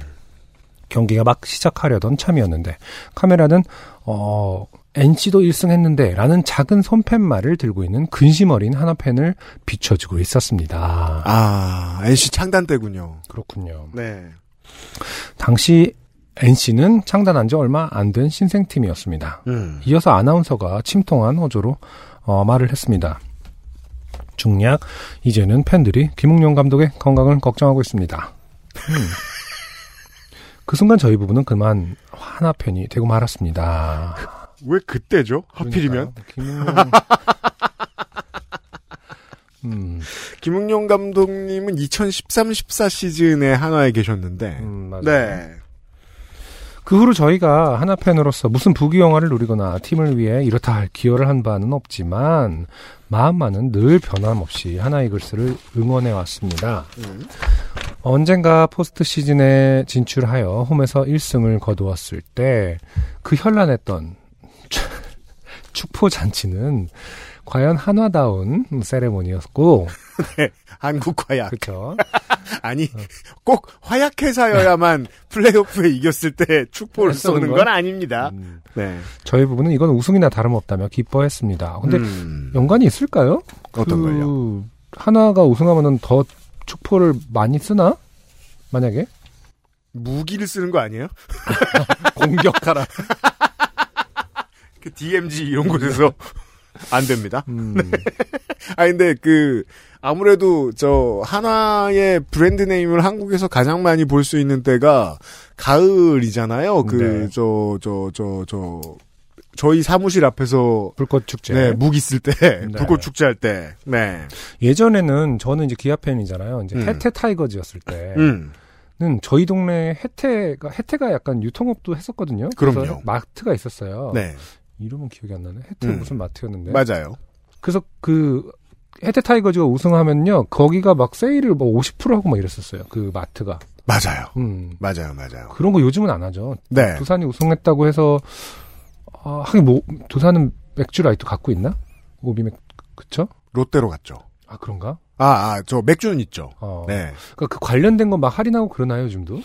경기가 막 시작하려던 참이었는데 카메라는 어 NC도 1승 했는데 라는 작은 손팻말을 들고 있는 근심 어린 한화 팬을 비춰주고 있었습니다. 아, NC 창단 때군요. 그렇군요. 네. 당시 NC는 창단한 지 얼마 안 된 신생팀이었습니다. 음. 이어서 아나운서가 침통한 어조로 어, 말을 했습니다. 중략 이제는 팬들이 김웅룡 감독의 건강을 걱정하고 있습니다. 음. 그 순간 저희 부부는 그만 하나 팬이 되고 말았습니다. 왜 그때죠? 하필이면? 김웅룡 음, 김웅룡 감독님은 2013-14 시즌에 한화에 계셨는데, 음. 네. 그 후로 저희가 하나 팬으로서 무슨 부귀영화를 누리거나 팀을 위해 이렇다 할 기여를 한 바는 없지만 마음만은 늘 변함없이 하나 이글스를 응원해 왔습니다. 음. 언젠가 포스트 시즌에 진출하여 홈에서 1승을 거두었을 때 그 현란했던 축포 잔치는 과연 한화다운 세레모니였고 한국 화약. 그렇죠. 아니, 꼭 화약회사여야만 플레이오프에 이겼을 때 축포를 쏘는 건? 건 아닙니다. 음, 네. 저희 부부는 이건 우승이나 다름없다며 기뻐했습니다. 근데 음. 연관이 있을까요? 어떤 그 걸요? 하나가 우승하면은 더 축포를 많이 쓰나? 만약에 무기를 쓰는 거 아니에요? 공격하라. 그 DMG 이런 곳에서 안 됩니다. 음, 아 근데 그 아무래도 저 한화의 브랜드 네임을 한국에서 가장 많이 볼 수 있는 때가 가을이잖아요. 그 네. 저저저 저 저희 사무실 앞에서 불꽃 축제. 네, 묵 있을 때 네. 불꽃 축제 할 때. 네. 예전에는 저는 이제 기아 팬이잖아요. 이제 음. 해태 타이거즈였을 때는 음. 저희 동네 해태가 해태가 약간 유통업도 했었거든요. 그럼요. 마트가 있었어요. 네. 이름은 기억이 안 나네. 해태 음. 무슨 마트였는데. 맞아요. 그래서 그 해태 타이거즈가 우승하면요, 거기가 막 세일을 뭐 50% 하고 막 이랬었어요. 그 마트가. 맞아요. 음. 맞아요. 맞아요. 그런 거 요즘은 안 하죠. 네. 두산이 우승했다고 해서 아, 하긴 뭐 두산은 맥주 라이트 갖고 있나? 오비 맥 그쵸? 롯데로 갔죠. 아 그런가? 아, 아, 저 맥주는 있죠. 어. 네. 그러니까 그 관련된 거막 할인하고 그러나요 요즘도?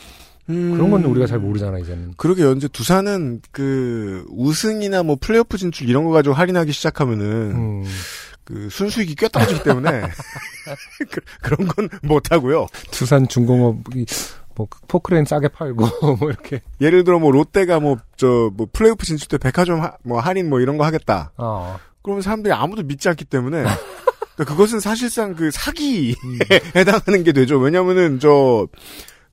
그런 건 우리가 잘 모르잖아 이제는. 그러게 현재 두산은 그 우승이나 뭐 플레이오프 진출 이런 거 가지고 할인하기 시작하면은 음. 그 순수익이 꽤 떨어지기 때문에 그, 그런 건 못 하고요. 두산 중공업이 뭐 포크레인 싸게 팔고 뭐 이렇게. 예를 들어 뭐 롯데가 뭐저뭐 플레이오프 진출 때 백화점 하- 뭐 할인 뭐 이런 거 하겠다. 어. 그러면 사람들이 아무도 믿지 않기 때문에 그것은 사실상 그 사기에 해당하는 게 되죠. 왜냐면은 저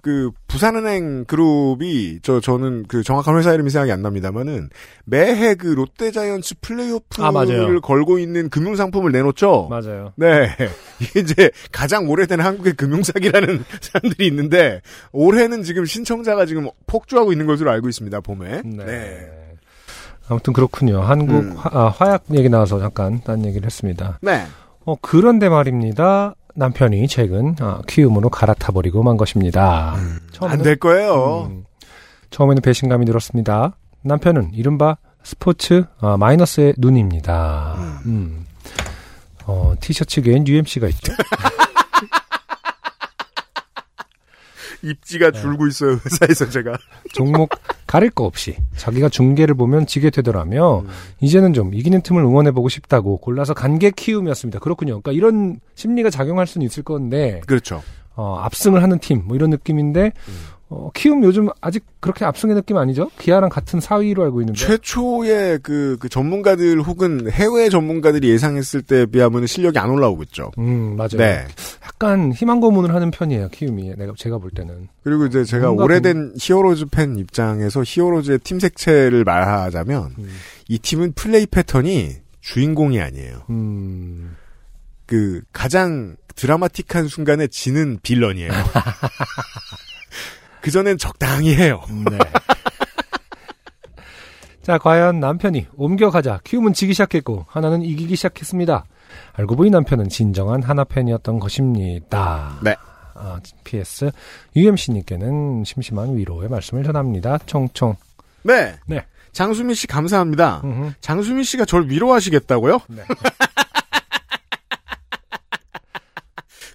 그 부산은행 그룹이 저 저는 그 정확한 회사 이름이 생각이 안 납니다만은 매해 그 롯데자이언츠 플레이오프를 아. 걸고 있는 금융 상품을 내놓죠. 맞아요. 네. 이게 이제 가장 오래된 한국의 금융 사기라는 사람들이 있는데 올해는 지금 신청자가 지금 폭주하고 있는 것으로 알고 있습니다. 봄에. 네. 아무튼 그렇군요. 한국 음. 화, 아, 화약 얘기 나와서 잠깐 딴 얘기를 했습니다. 네. 어, 그런데 말입니다. 남편이 최근 아, 키움으로 갈아타버리고 만 것입니다. 처음에는- 안될 거예요. 음, 처음에는 배신감이 들었습니다. 남편은 이른바 스포츠 아, 마이너스의 눈입니다. 음. 어, 티셔츠계엔 UMC가 있죠. 입지가 네. 줄고 있어요. 회사에서 제가. 종목 가릴 거 없이 자기가 중계를 보면 지게 되더라며 이제는 좀 이기는 팀을 응원해보고 싶다고 골라서 간계 키움이었습니다. 그렇군요. 그러니까 이런 심리가 작용할 수는 있을 건데 그렇죠. 어, 압승을 하는 팀 뭐 이런 느낌인데 어, 키움 요즘 아직 그렇게 압승의 느낌 아니죠? 기아랑 같은 4위로 알고 있는데 최초의 그, 그 전문가들 혹은 해외 전문가들이 예상했을 때에 비하면 실력이 안 올라오고 있죠. 음 맞아요. 네. 약간 희망 고문을 하는 편이에요 키움이 내가 제가 볼 때는 그리고 이제 제가 오래된 히어로즈 팬 입장에서 히어로즈의 팀 색채를 말하자면 음, 이 팀은 플레이 패턴이 주인공이 아니에요. 음 그 가장 드라마틱한 순간에 지는 villain이에요. 그전엔 적당히 해요. 네. 자, 과연 남편이 옮겨가자 키우면 지기 시작했고 하나는 이기기 시작했습니다. 알고 보니 남편은 진정한 하나 팬이었던 것입니다. 네. 아, PS UMC님께는 심심한 위로의 말씀을 전합니다. 총총. 네. 네. 장수민 씨 감사합니다. 음흠. 장수민 씨가 절 위로하시겠다고요? 네.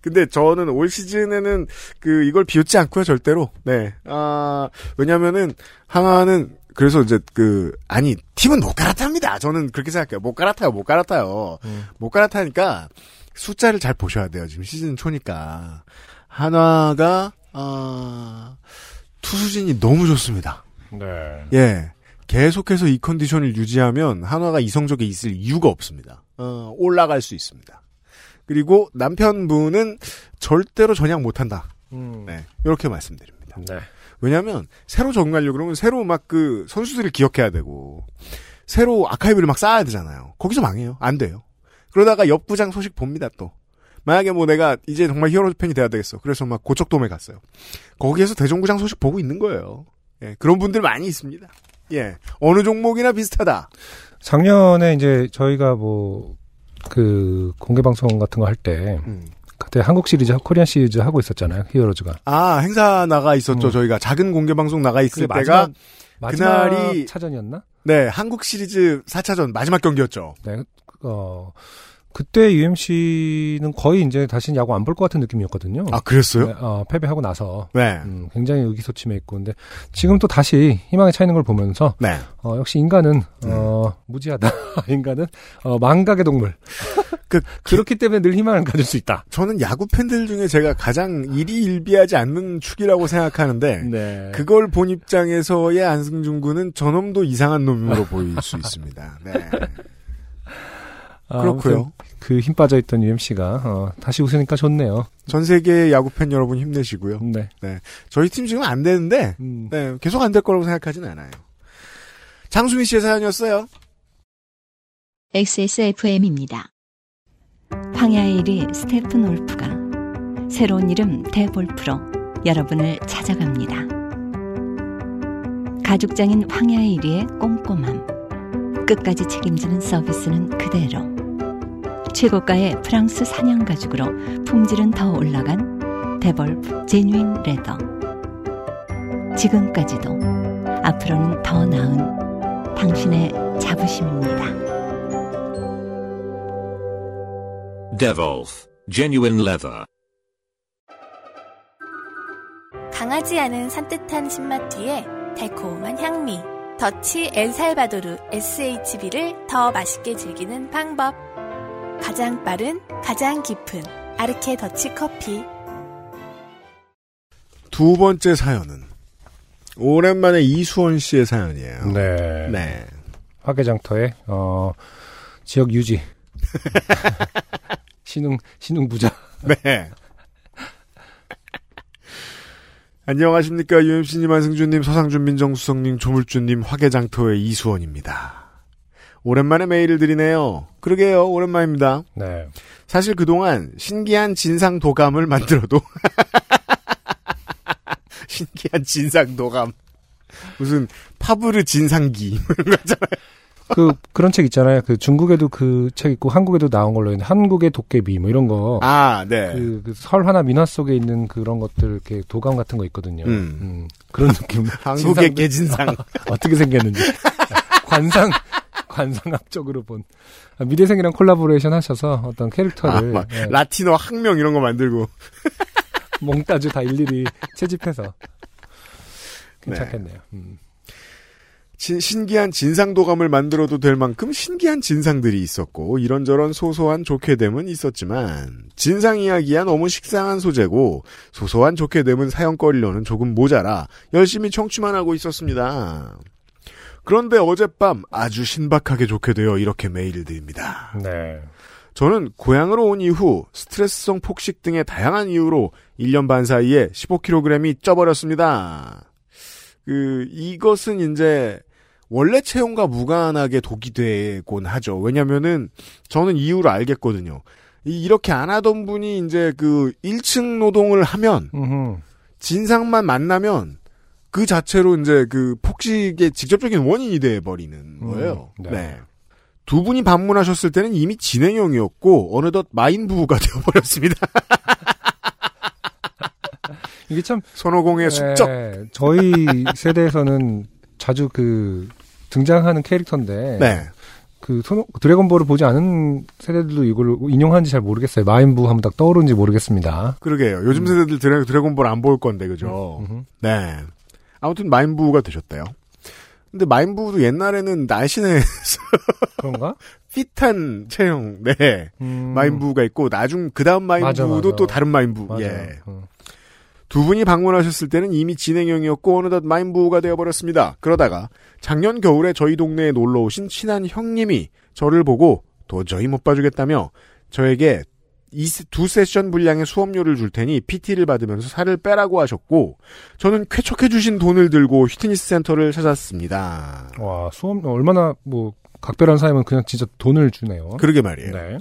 근데 저는 올 시즌에는 그 이걸 비웃지 않고요 절대로. 네. 아 왜냐면은 하나는 그래서 이제 그 아니 팀은 못 갈아탑니다. 저는 그렇게 생각해요. 못 갈아타요, 못 갈아타요. 음. 못 갈아타니까 숫자를 잘 보셔야 돼요. 지금 시즌 초니까 한화가 아 투수진이 너무 좋습니다. 네. 예. 계속해서 이 컨디션을 유지하면 한화가 이 성적에 있을 이유가 없습니다. 어, 올라갈 수 있습니다. 그리고 남편분은 절대로 전향 못한다. 음. 네. 이렇게 말씀드립니다. 네. 왜냐하면 새로 적응하려고 그러면 새로 막 그 선수들을 기억해야 되고 새로 아카이브를 막 쌓아야 되잖아요. 거기서 망해요. 안 돼요. 그러다가 옆구장 소식 봅니다 또. 만약에 뭐 내가 이제 정말 히어로 팬이 돼야 되겠어. 그래서 막 고척돔에 갔어요. 거기에서 대종구장 소식 보고 있는 거예요. 예, 그런 분들 많이 있습니다. 예, 어느 종목이나 비슷하다. 작년에 이제 저희가 뭐 그 공개 방송 같은 거 할때 음. 그때 한국 시리즈, 코리안 시리즈 하고 있었잖아요. 히어로즈가. 아 행사 나가 있었죠. 음. 저희가 작은 공개 방송 나가 있을 때가 마지막 그날이- 차전이었나? 네 한국 시리즈 4차전 마지막 경기였죠. 네. 어 그때 UMC는 거의 이제 다시 야구 안 볼 것 같은 느낌이었거든요. 아 그랬어요? 네, 어, 패배하고 나서 네. 음, 굉장히 의기소침해 있고 근데 지금 또 다시 희망에 차이는 걸 보면서 네. 어, 역시 인간은 어, 무지하다. 인간은 어, 망각의 동물. 그 그렇기 때문에 늘 희망을 가질 수 있다. 저는 야구 팬들 중에 제가 가장 일희일비하지 않는 축이라고 생각하는데 네. 그걸 본 입장에서의 안승준 군은 저놈도 이상한 놈으로 보일 수 있습니다. 네. 아, 그렇고요. 그 힘 빠져 있던 UMC가 어, 다시 웃으니까 좋네요. 전 세계 야구 팬 여러분 힘내시고요. 네. 저희 팀 지금 안 되는데 음. 네, 계속 안 될 거라고 생각하진 않아요. 장수민 씨의 사연이었어요. XSFM입니다. 황야의 1위 스테픈 올프가 새로운 이름 대볼프로 여러분을 찾아갑니다. 가죽장인 황야의 1위의 꼼꼼함. 끝까지 책임지는 서비스는 그대로. 최고가의 프랑스 사냥 가죽으로 품질은 더 올라간 데볼프 제뉴인 레더. 지금까지도 앞으로는 더 나은 당신의 자부심입니다. Devolf Genuine Leather. 강하지 않은 산뜻한 신맛 뒤에 달콤한 향미. 더치 엘살바도르 SHB를 더 맛있게 즐기는 방법. 가장 빠른, 가장 깊은 아르케 더치 커피. 두 번째 사연은 오랜만에 이수원 씨의 사연이에요. 네. 네. 화개장터의 어, 지역 유지. 신흥 신흥 부자. 네. 안녕하십니까. UMC님, 안승준님, 서상준 민정수석님, 조물주님, 화개장터의 이수원입니다. 오랜만에 메일을 드리네요. 그러게요. 오랜만입니다. 네. 사실 그동안 신기한 진상 도감을 만들어도 신기한 진상 도감 무슨 파브르 진상기 이런 거 있잖아요. 그 그런 책 있잖아요. 그 중국에도 그 책 있고 한국에도 나온 걸로 있는 한국의 도깨비 뭐 이런 거. 아, 네. 그, 그 설화나 민화 속에 있는 그런 것들 이렇게 도감 같은 거 있거든요. 음. 그런 느낌. 한국의 진상들- 개진상. 어떻게 생겼는지 관상 관상학적으로 본 아, 미대생이랑 콜라보레이션 하셔서 어떤 아, 캐릭터를 막 예, 라틴어 학명 이런 거 만들고 몽따주 다 일일이 채집해서 괜찮겠네요. 음. 진- 신기한 진상도감을 만들어도 될 만큼 신기한 진상들이 있었고 이런저런 소소한 좋게됨은 있었지만 진상 이야기야 너무 식상한 소재고 소소한 좋게됨은 사연거리로는 조금 모자라 열심히 청취만 하고 있었습니다. 그런데 어젯밤 아주 신박하게 좋게 되어 이렇게 메일을 드립니다. 네. 저는 고향으로 온 이후 스트레스성 폭식 등의 다양한 이유로 1년 반 사이에 15kg이 쪄버렸습니다. 그, 이것은 이제, 원래 체형과 무관하게 독이 되곤 하죠. 왜냐면은, 저는 이유를 알겠거든요. 이- 이렇게 안 하던 분이 이제 그 1층 노동을 하면. 진상만 만나면, 그 자체로 이제 그 폭식의 직접적인 원인이 돼버리는 거예요. 네. 네. 두 분이 방문하셨을 때는 이미 진행형이었고 어느덧 마인 부부가 되어버렸습니다. 이게 참 손오공의 숙적. 네, 저희 세대에서는 자주 그 등장하는 캐릭터인데 네. 그 손- 드래곤볼을 보지 않은 세대들도 이걸 인용하는지 잘 모르겠어요. 마인부 하면 딱 떠오르는지 모르겠습니다. 그러게요. 요즘 세대들 드래, 드래곤볼 안 볼 건데 그죠? 음. 네. 아무튼 마인부가 되셨대요. 근데 마인부도 옛날에는 날씬해 그런가? 핏한 체형, 네. 음. 마인부가 있고, 나중, 그 다음 맞아, 마인부도 맞아. 또 다른 마인부. 맞아요. 예. 어. 두 분이 방문하셨을 때는 이미 진행형이었고, 어느덧 마인부가 되어버렸습니다. 그러다가, 작년 겨울에 저희 동네에 놀러 오신 친한 형님이 저를 보고 도저히 못 봐주겠다며, 저에게 이 두 세션 분량의 수업료를 줄 테니 PT를 받으면서 살을 빼라고 하셨고, 저는 쾌척해 주신 돈을 들고 휘트니스 센터를 찾았습니다. 와 수업 얼마나 뭐 각별한 사람은 그냥 진짜 돈을 주네요. 그러게 말이에요. 네.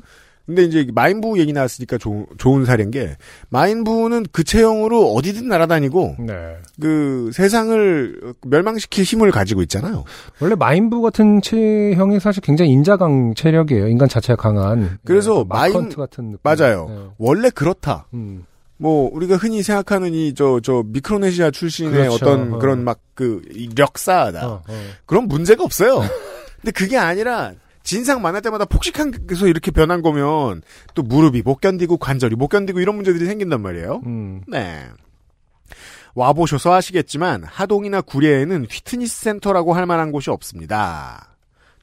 근데 이제 마인부 얘기 나왔으니까 좋은, 좋은 사례인 게 마인부는 그 체형으로 어디든 날아다니고 네. 그 세상을 멸망시킬 힘을 가지고 있잖아요. 원래 마인부 같은 체형이 사실 굉장히 인자강 체력이에요. 인간 자체가 강한. 그래서 네, 마인- 같은 느낌. 맞아요. 네. 원래 그렇다. 음. 뭐 우리가 흔히 생각하는 이 저저 미크로네시아 출신의 그렇죠. 어떤 어. 그런 막그 력사다. 어, 어. 그런 문제가 없어요. 근데 그게 아니라 진상 만날 때마다 폭식한서 이렇게 변한 거면 또 무릎이 못 견디고 관절이 못 견디고 이런 문제들이 생긴단 말이에요. 음. 네. 와보셔서 아시겠지만 하동이나 구례에는 휘트니스 센터라고 할 만한 곳이 없습니다.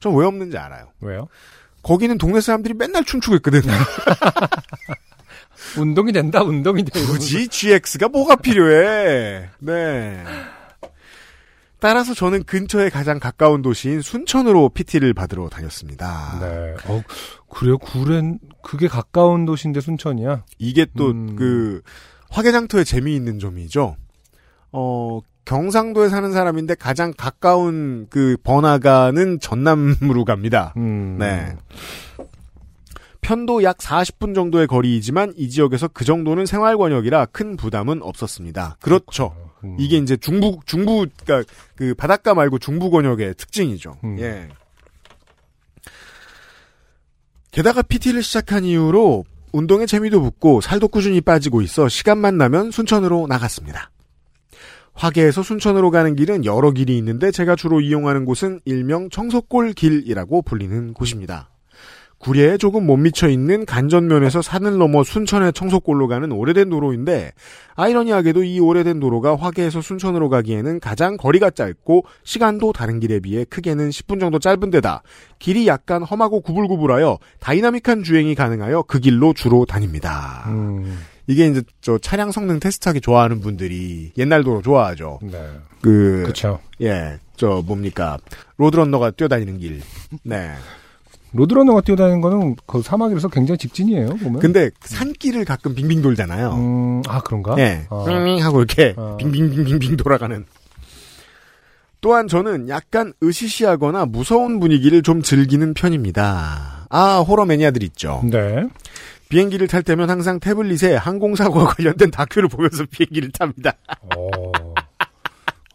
전 왜 없는지 알아요. 왜요? 거기는 동네 사람들이 맨날 춤추고 있거든. 운동이 된다. 운동이 돼. 굳이 GX가 뭐가 필요해. 네. 따라서 저는 근처에 가장 가까운 도시인 순천으로 PT를 받으러 다녔습니다. 네. 어, 그래요? 구렌 그게 가까운 도시인데 순천이야. 이게 또 음. 그 화개장터의 재미있는 점이죠. 어 경상도에 사는 사람인데 가장 가까운 그 번화가는 전남으로 갑니다. 음. 네. 편도 약 40분 정도의 거리이지만 이 지역에서 그 정도는 생활 권역이라 큰 부담은 없었습니다. 그렇죠. 음. 이게 이제 중부 중부 그러니까 그 바닷가 말고 중부 권역의 특징이죠. 음. 예. 게다가 PT를 시작한 이후로 운동에 재미도 붙고 살도 꾸준히 빠지고 있어 시간만 나면 순천으로 나갔습니다. 화계에서 순천으로 가는 길은 여러 길이 있는데 제가 주로 이용하는 곳은 일명 청소골 길이라고 불리는 곳입니다. 구리에 조금 못 미쳐 있는 간전면에서 산을 넘어 순천의 청소골로 가는 오래된 도로인데 아이러니하게도 이 오래된 도로가 화계에서 순천으로 가기에는 가장 거리가 짧고 시간도 다른 길에 비해 크게는 10분 정도 짧은 데다 길이 약간 험하고 구불구불하여 다이나믹한 주행이 가능하여 그 길로 주로 다닙니다. 음. 이게 이제 저 차량 성능 테스트하기 좋아하는 분들이 옛날 도로 좋아하죠. 네. 그 그렇죠. 예, 저 뭡니까 로드런너가 뛰어다니는 길. 네. 로드러너가 뛰어다니는 거는 그 사막이라서 굉장히 직진이에요. 보면. 근데 산길을 가끔 빙빙 돌잖아요. 음, 아 그런가? 예, 아. 빙빙 하고 이렇게 아. 빙빙빙빙빙 돌아가는. 또한 저는 약간 으시시하거나 무서운 분위기를 좀 즐기는 편입니다. 아, 호러 매니아들 있죠. 네. 비행기를 탈 때면 항상 태블릿에 항공사고와 관련된 다큐를 보면서 비행기를 탑니다. 어.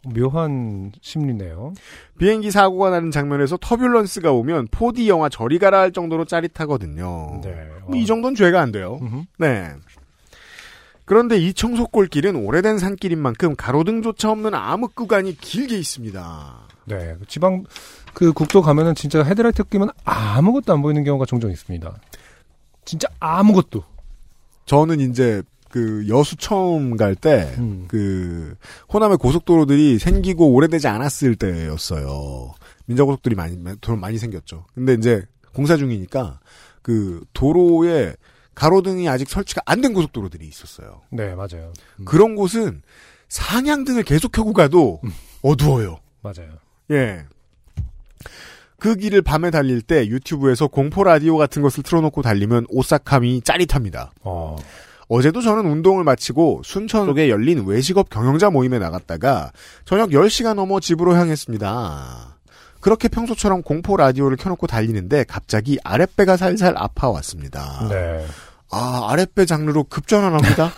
묘한 심리네요. 비행기 사고가 나는 장면에서 터뷸런스가 오면 4D 영화 저리 가라 할 정도로 짜릿하거든요. 네. 뭐이 정도는 죄가 안 돼요. 음흠. 네. 그런데 이 청소골길은 오래된 산길인 만큼 가로등조차 없는 암흑 구간이 길게 있습니다. 네. 지방 그 국도 가면은 진짜 헤드라이트 끼면 아무것도 안 보이는 경우가 종종 있습니다. 진짜 아무것도. 저는 이제 그 여수 처음 갈때 음. 그 호남의 고속도로들이 생기고 오래되지 않았을 때였어요. 민자고속들이 많이 도로 많이 생겼죠. 근데 이제 공사 중이니까 그 도로에 가로등이 아직 설치가 안 된 고속도로들이 있었어요. 네, 맞아요. 음. 그런 곳은 상향등을 계속 켜고 가도 어두워요. 맞아요. 예. 그 길을 밤에 달릴 때 유튜브에서 공포 라디오 같은 것을 틀어놓고 달리면 오싹함이 짜릿합니다. 어. 어제도 저는 운동을 마치고 순천 쪽에 열린 외식업 경영자 모임에 나갔다가 저녁 10시가 넘어 집으로 향했습니다. 그렇게 평소처럼 공포 라디오를 켜놓고 달리는데 갑자기 아랫배가 살살 아파왔습니다. 네. 아, 아랫배 장르로 급전환합니다.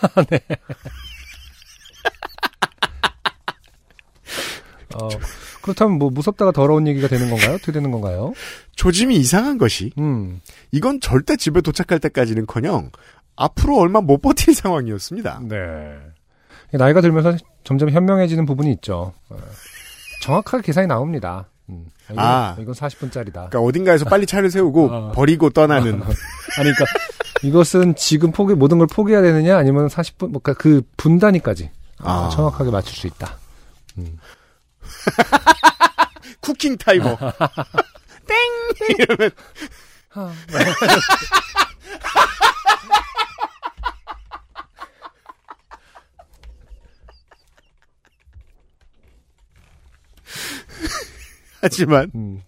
어, 그렇다면 뭐 무섭다가 더러운 얘기가 되는 건가요? 어떻게 되는 건가요? 조짐이 이상한 것이 음. 이건 절대 집에 도착할 때까지는커녕 앞으로 얼마 못 버틸 상황이었습니다. 네. 나이가 들면서 점점 현명해지는 부분이 있죠. 어, 정확하게 계산이 나옵니다. 음. 이건, 아. 이건 40분짜리다. 그러니까 어딘가에서 빨리 차를 세우고 어. 버리고 떠나는 아니, 그러니까 이것은 지금 포기 모든 걸 포기해야 되느냐 아니면 40분 그러니까 그 분단위까지 아. 정확하게 맞출 수 있다. 음. 쿠킹 타이머. 땡! 이러면 하지만 음.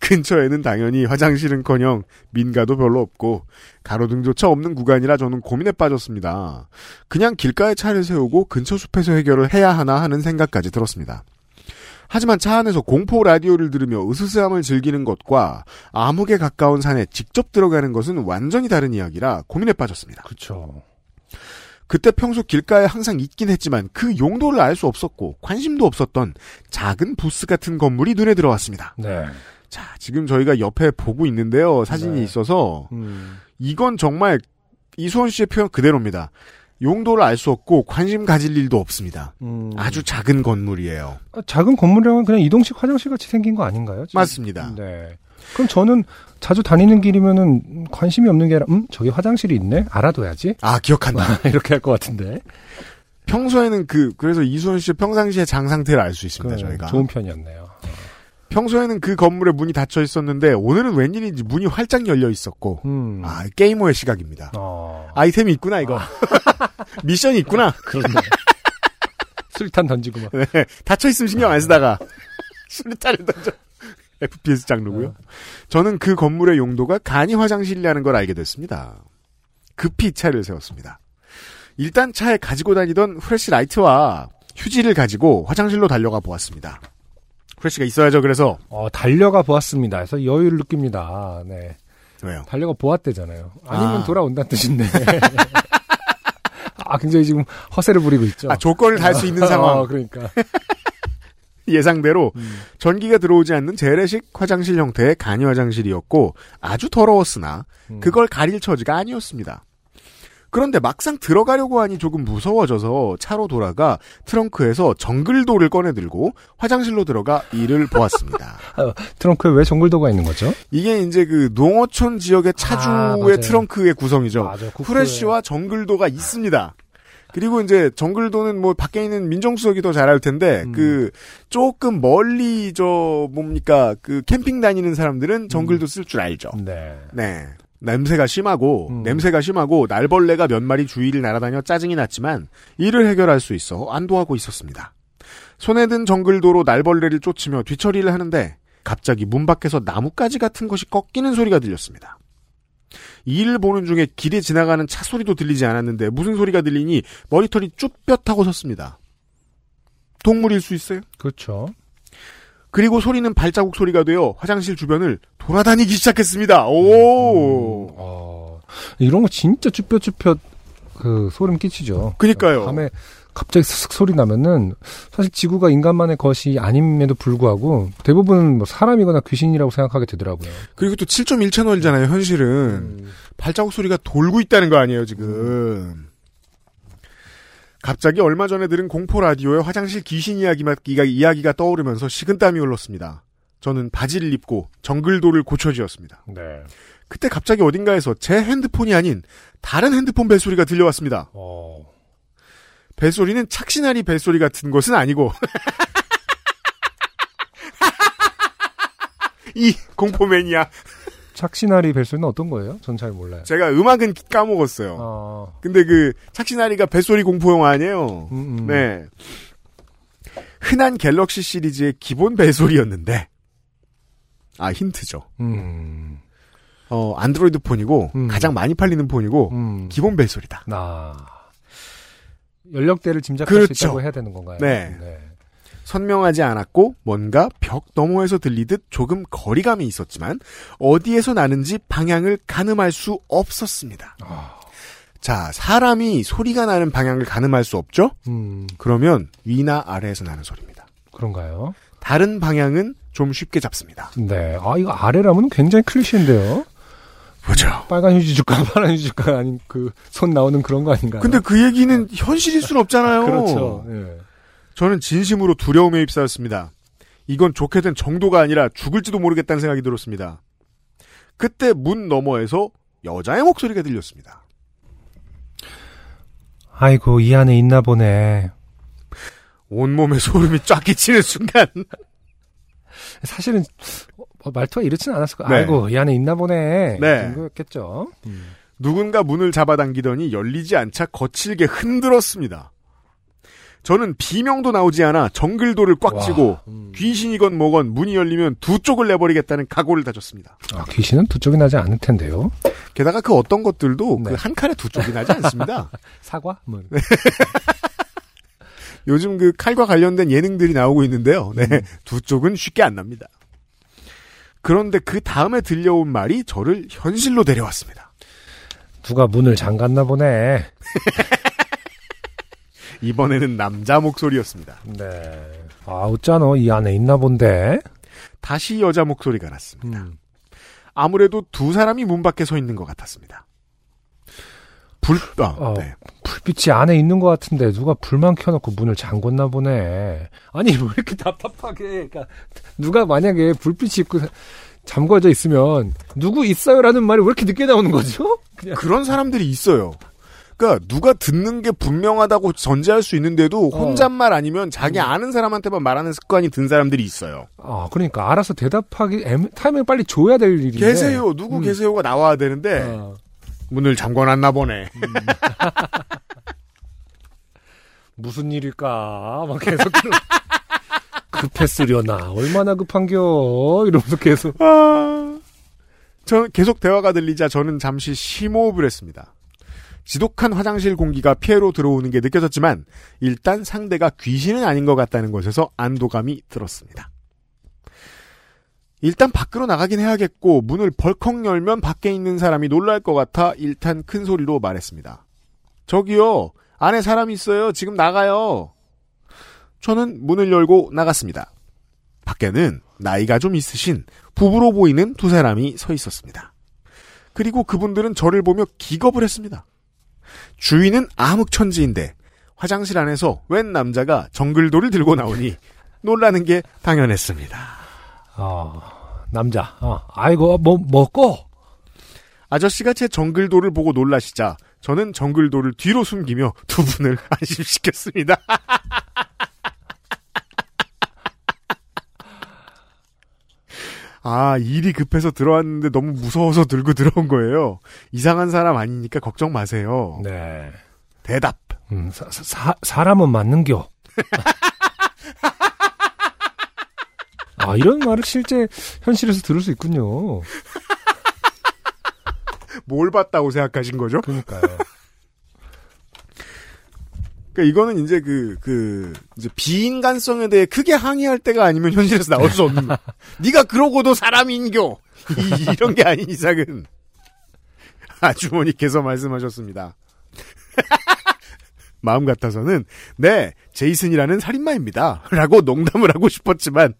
근처에는 당연히 화장실은커녕 민가도 별로 없고 가로등조차 없는 구간이라 저는 고민에 빠졌습니다. 그냥 길가에 차를 세우고 근처 숲에서 해결을 해야 하나 하는 생각까지 들었습니다. 하지만 차 안에서 공포 라디오를 들으며 으스스함을 즐기는 것과 암흑에 가까운 산에 직접 들어가는 것은 완전히 다른 이야기라 고민에 빠졌습니다. 그렇죠. 그때 평소 길가에 항상 있긴 했지만 그 용도를 알 수 없었고 관심도 없었던 작은 부스 같은 건물이 눈에 들어왔습니다. 네. 자, 지금 저희가 옆에 보고 있는데요. 사진이 네. 있어서 음. 이건 정말 이수원 씨의 표현 그대로입니다. 용도를 알 수 없고 관심 가질 일도 없습니다. 음. 아주 작은 건물이에요. 아, 작은 건물이라면 그냥 이동식 화장실 같이 생긴 거 아닌가요? 지금? 맞습니다. 네. 그럼 저는 자주 다니는 길이면은 관심이 없는 게 아니라 음 저기 화장실이 있네 알아둬야지 아, 기억한다. 이렇게 할 것 같은데 평소에는 그 그래서 이수원 씨의 평상시의 장 상태를 알 수 있습니다. 그 저희가 좋은 편이었네요. 평소에는 그 건물에 문이 닫혀 있었는데 오늘은 웬일인지 문이 활짝 열려 있었고 음. 아 게이머의 시각입니다. 어. 아이템이 있구나 이거 미션이 있구나. 그렇네. 술탄 던지고 막. 네, 닫혀 있으면 신경 안 쓰다가 수류탄을 던져. FPS 장르고요. 어. 저는 그 건물의 용도가 간이 화장실이라는 걸 알게 됐습니다. 급히 차를 세웠습니다. 일단 차에 가지고 다니던 후레쉬 라이트와 휴지를 가지고 화장실로 달려가 보았습니다. 후레쉬가 있어야죠. 그래서 어, 달려가 보았습니다. 그래서 여유를 느낍니다. 네. 왜요? 달려가 보았대잖아요. 아니면 아. 돌아온다는 뜻인데. 아, 굉장히 지금 허세를 부리고 있죠. 아 조건을 달 수 있는 상황. 어, 그러니까. 예상대로 음. 전기가 들어오지 않는 재래식 화장실 형태의 간이 화장실이었고 아주 더러웠으나 음. 그걸 가릴 처지가 아니었습니다. 그런데 막상 들어가려고 하니 조금 무서워져서 차로 돌아가 트렁크에서 정글도를 꺼내들고 화장실로 들어가 이를 보았습니다. 트렁크에 왜 정글도가 있는 거죠? 이게 이제 그 농어촌 지역의 차주의 아. 트렁크의 구성이죠. 맞아. 후레쉬와 정글도가 있습니다. 그리고 이제 정글도는 뭐 밖에 있는 민정수석이 더잘알 텐데 음. 그 조금 멀리 저 뭡니까 그 캠핑 다니는 사람들은 정글도 쓸 줄 알죠. 네. 네. 냄새가 심하고 음. 냄새가 심하고 날벌레가 몇 마리 주위를 날아다녀 짜증이 났지만 이를 해결할 수 있어 안도하고 있었습니다. 손에 든 정글도로 날벌레를 쫓으며 뒤처리를 하는데 갑자기 문 밖에서 나뭇가지 같은 것이 꺾이는 소리가 들렸습니다. 이 일을 보는 중에 길에 지나가는 차 소리도 들리지 않았는데 무슨 소리가 들리니 머리털이 쭈뼛하고 섰습니다. 동물일 수 있어요? 그렇죠. 그리고 소리는 발자국 소리가 되어 화장실 주변을 돌아다니기 시작했습니다. 오. 어, 이런 거 진짜 쭈뼛쭈뼛 그 소름 끼치죠. 그니까요. 밤에 갑자기 슥 소리 나면은 사실 지구가 인간만의 것이 아님에도 불구하고 대부분 뭐 사람이거나 귀신이라고 생각하게 되더라고요. 그리고 또 7.1 채널이잖아요, 현실은. 음. 발자국 소리가 돌고 있다는 거 아니에요, 지금. 갑자기 얼마 전에 들은 공포 라디오에 화장실 귀신 이야기가, 이야기가 떠오르면서 식은땀이 흘렀습니다. 저는 바지를 입고 정글도를 고쳐지었습니다. 네. 그때 갑자기 어딘가에서 제 핸드폰이 아닌 다른 핸드폰 벨소리가 들려왔습니다. 어. 벨소리는 착신아리 벨소리 같은 것은 아니고 이 공포 매니아 착시나리 벨소리는 어떤 거예요? 전 잘 몰라요. 제가 음악은 까먹었어요. 어. 근데 그 착신아리가 벨소리 공포 영화 아니에요. 음, 음. 네. 흔한 갤럭시 시리즈의 기본 벨소리였는데 아 힌트죠. 음. 어 안드로이드 폰이고 음. 가장 많이 팔리는 폰이고 음. 기본 벨소리다. 나. 연령대를 짐작할 그렇죠. 수 있다고 해야 되는 건가요? 네. 선명하지 않았고 뭔가 벽 너머에서 들리듯 조금 거리감이 있었지만 어디에서 나는지 방향을 가늠할 수 없었습니다. 아. 자, 사람이 소리가 나는 방향을 가늠할 수 없죠? 음. 그러면 위나 아래에서 나는 소리입니다. 그런가요? 다른 방향은 좀 쉽게 잡습니다. 네. 아, 이거 아래라면 굉장히 클리셰인데요. 그죠. 빨간 휴지 줄까, 파란 휴지 줄까, 아닌 그, 손 나오는 그런 거 아닌가요? 근데 그 얘기는 현실일 순 없잖아요. 그렇죠. 예. 저는 진심으로 두려움에 휩싸였습니다. 이건 좋게 된 정도가 아니라 죽을지도 모르겠다는 생각이 들었습니다. 그때 문 너머에서 여자의 목소리가 들렸습니다. 아이고, 이 안에 있나 보네. 온몸에 소름이 쫙 끼치는 순간 사실은, 어, 말투가 이렇진 않았을 거예요. 네. 아이고, 이 안에 있나 보네. 네. 정도였겠죠. 누군가 문을 잡아당기더니 열리지 않자 거칠게 흔들었습니다. 저는 비명도 나오지 않아 정글도를 꽉 와, 쥐고 음. 귀신이건 뭐건 문이 열리면 두 쪽을 내버리겠다는 각오를 다졌습니다. 아, 귀신은 두 쪽이 나지 않을 텐데요. 게다가 그 어떤 것들도 네. 그한 칸에 두 쪽이 나지 않습니다. 사과? 뭐. 요즘 그 칼과 관련된 예능들이 나오고 있는데요. 네, 음. 두 쪽은 쉽게 안 납니다. 그런데 그 다음에 들려온 말이 저를 현실로 데려왔습니다. 누가 문을 잠갔나 보네. 이번에는 남자 목소리였습니다. 네. 아, 어쩌노? 이 안에 있나 본데. 다시 여자 목소리가 났습니다. 음. 아무래도 두 사람이 문 밖에 서 있는 것 같았습니다. 불, 아, 어. 네. 불빛이 안에 있는 것 같은데 누가 불만 켜놓고 문을 잠궜나 보네. 아니 왜 이렇게 답답하게? 그러니까 누가 만약에 불빛이 있고 잠궈져 있으면 누구 있어요라는 말이 왜 이렇게 늦게 나오는 거죠? 그냥 그런 사람들이 있어요. 그러니까 누가 듣는 게 분명하다고 전제할 수 있는데도 어. 혼잣말 아니면 자기 아는 사람한테만 말하는 습관이 든 사람들이 있어요. 아 그러니까 알아서 대답하기 타이밍을 빨리 줘야 될 일인데. 계세요. 누구 음. 계세요가 나와야 되는데 어. 문을 잠궈놨나 보네. 무슨 일일까? 막 계속 급했으려나 얼마나 급한겨 이러면서 계속 아, 저 계속 대화가 들리자 저는 잠시 심호흡을 했습니다. 지독한 화장실 공기가 피해로 들어오는 게 느껴졌지만 일단 상대가 귀신은 아닌 것 같다는 것에서 안도감이 들었습니다. 일단 밖으로 나가긴 해야겠고 문을 벌컥 열면 밖에 있는 사람이 놀랄 것 같아 일단 큰 소리로 말했습니다. 저기요 안에 사람 있어요 지금 나가요. 저는 문을 열고 나갔습니다. 밖에는 나이가 좀 있으신 부부로 보이는 두 사람이 서 있었습니다. 그리고 그분들은 저를 보며 기겁을 했습니다. 주인은 암흑천지인데 화장실 안에서 웬 남자가 정글도를 들고 나오니 놀라는 게 당연했습니다. 어, 남자 어, 아이고 뭐 먹고 아저씨가 제 정글도를 보고 놀라시자 저는 정글도를 뒤로 숨기며 두 분을 안심시켰습니다. 아, 일이 급해서 들어왔는데 너무 무서워서 들고 들어온 거예요. 이상한 사람 아니니까 걱정 마세요. 네 대답. 음, 사, 사, 사람은 맞는겨. 아, 이런 말을 실제 현실에서 들을 수 있군요. 뭘 봤다고 생각하신 거죠? 그러니까요. 그러니까 이거는 이제 그, 그, 이제 비인간성에 대해 크게 항의할 때가 아니면 현실에서 나올 수 없는 거. 네가 그러고도 사람인교! 이- 이런 게 아닌 이상은. 아주머니께서 말씀하셨습니다. 마음 같아서는, 네, 제이슨이라는 살인마입니다. 라고 농담을 하고 싶었지만,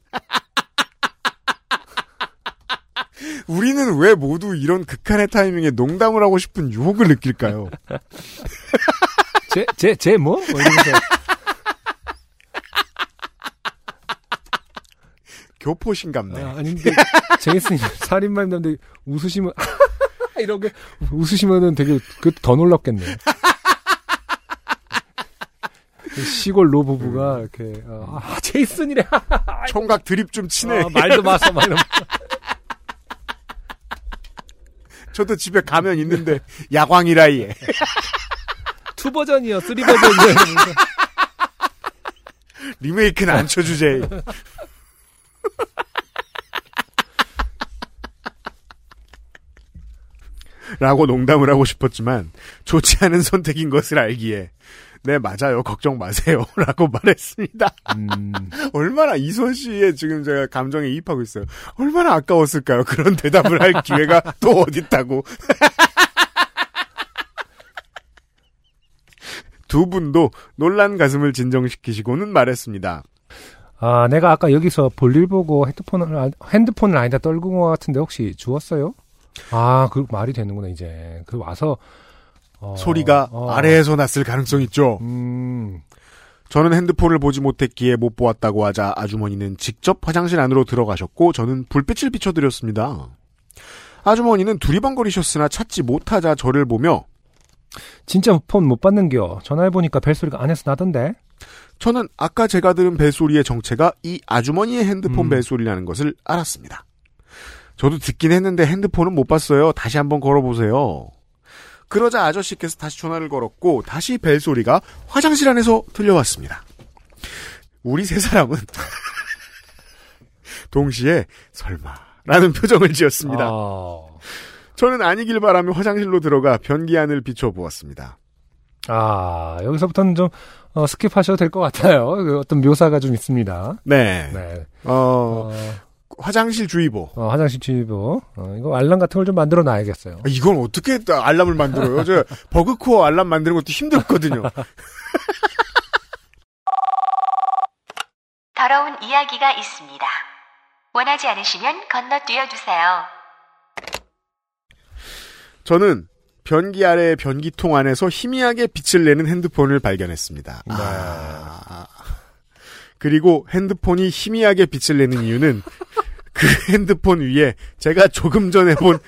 우리는 왜 모두 이런 극한의 타이밍에 농담을 하고 싶은 유혹을 느낄까요? 제, 제, 제 뭐? 뭐. 교포신갑네. 아, 아닌데, 제이슨이 살인마인데 웃으시면, 이렇게 웃으시면은 되게, 그, 더 놀랍겠네. 시골 노부부가 이렇게, 어, 아, 제이슨이래. 총각 드립 좀 치네. 아, 말도 마서, 막 이러면. 저도 집에 가면 있는데 야광이라 얘. two 버전이요, three 버전이요. 리메이크는 안 쳐주제. 라고 농담을 하고 싶었지만 좋지 않은 선택인 것을 알기에 네 맞아요. 걱정 마세요. 라고 말했습니다. 음, 얼마나 이선 씨의 지금 제가 감정에 이입하고 있어요. 얼마나 아까웠을까요? 그런 대답을 할 기회가 또 어딨다고. 두 분도 놀란 가슴을 진정시키시고는 말했습니다. 아, 내가 아까 여기서 볼일 보고 핸드폰을, 아- 핸드폰을 아니다 떨군 것 같은데 혹시 주웠어요? 아, 그 말이 되는구나, 이제. 그 와서, 어, 소리가 어, 아래에서 났을 가능성 있죠. 음, 저는 핸드폰을 보지 못했기에 못 보았다고 하자 아주머니는 직접 화장실 안으로 들어가셨고 저는 불빛을 비춰드렸습니다. 아주머니는 두리번거리셨으나 찾지 못하자 저를 보며 진짜 폰 못 받는겨. 전화해보니까 벨소리가 안에서 나던데? 저는 아까 제가 들은 벨소리의 정체가 이 아주머니의 핸드폰 음. 벨소리라는 것을 알았습니다. 저도 듣긴 했는데 핸드폰은 못 봤어요. 다시 한번 걸어보세요. 그러자 아저씨께서 다시 전화를 걸었고 다시 벨 소리가 화장실 안에서 들려왔습니다. 우리 세 사람은 동시에 설마라는 표정을 지었습니다. 아, 저는 아니길 바라며 화장실로 들어가 변기 안을 비춰보았습니다. 아, 여기서부터는 좀, 어, skip하셔도 될 것 같아요. 그 어떤 묘사가 좀 있습니다. 네. 네. 어, 어, 화장실 주의보. 어, 화장실 주의보. 어, 이거 알람 같은 걸 좀 만들어 놔야겠어요. 아, 이건 어떻게 또 알람을 만들어요? 저 버그코어 알람 만드는 것도 힘들거든요. 더러운 이야기가 있습니다. 원하지 않으시면 건너뛰어 주세요. 저는 변기 아래 변기통 안에서 희미하게 빛을 내는 핸드폰을 발견했습니다. 네. 아, 그리고 핸드폰이 희미하게 빛을 내는 이유는 그 핸드폰 위에 제가 조금 전에 본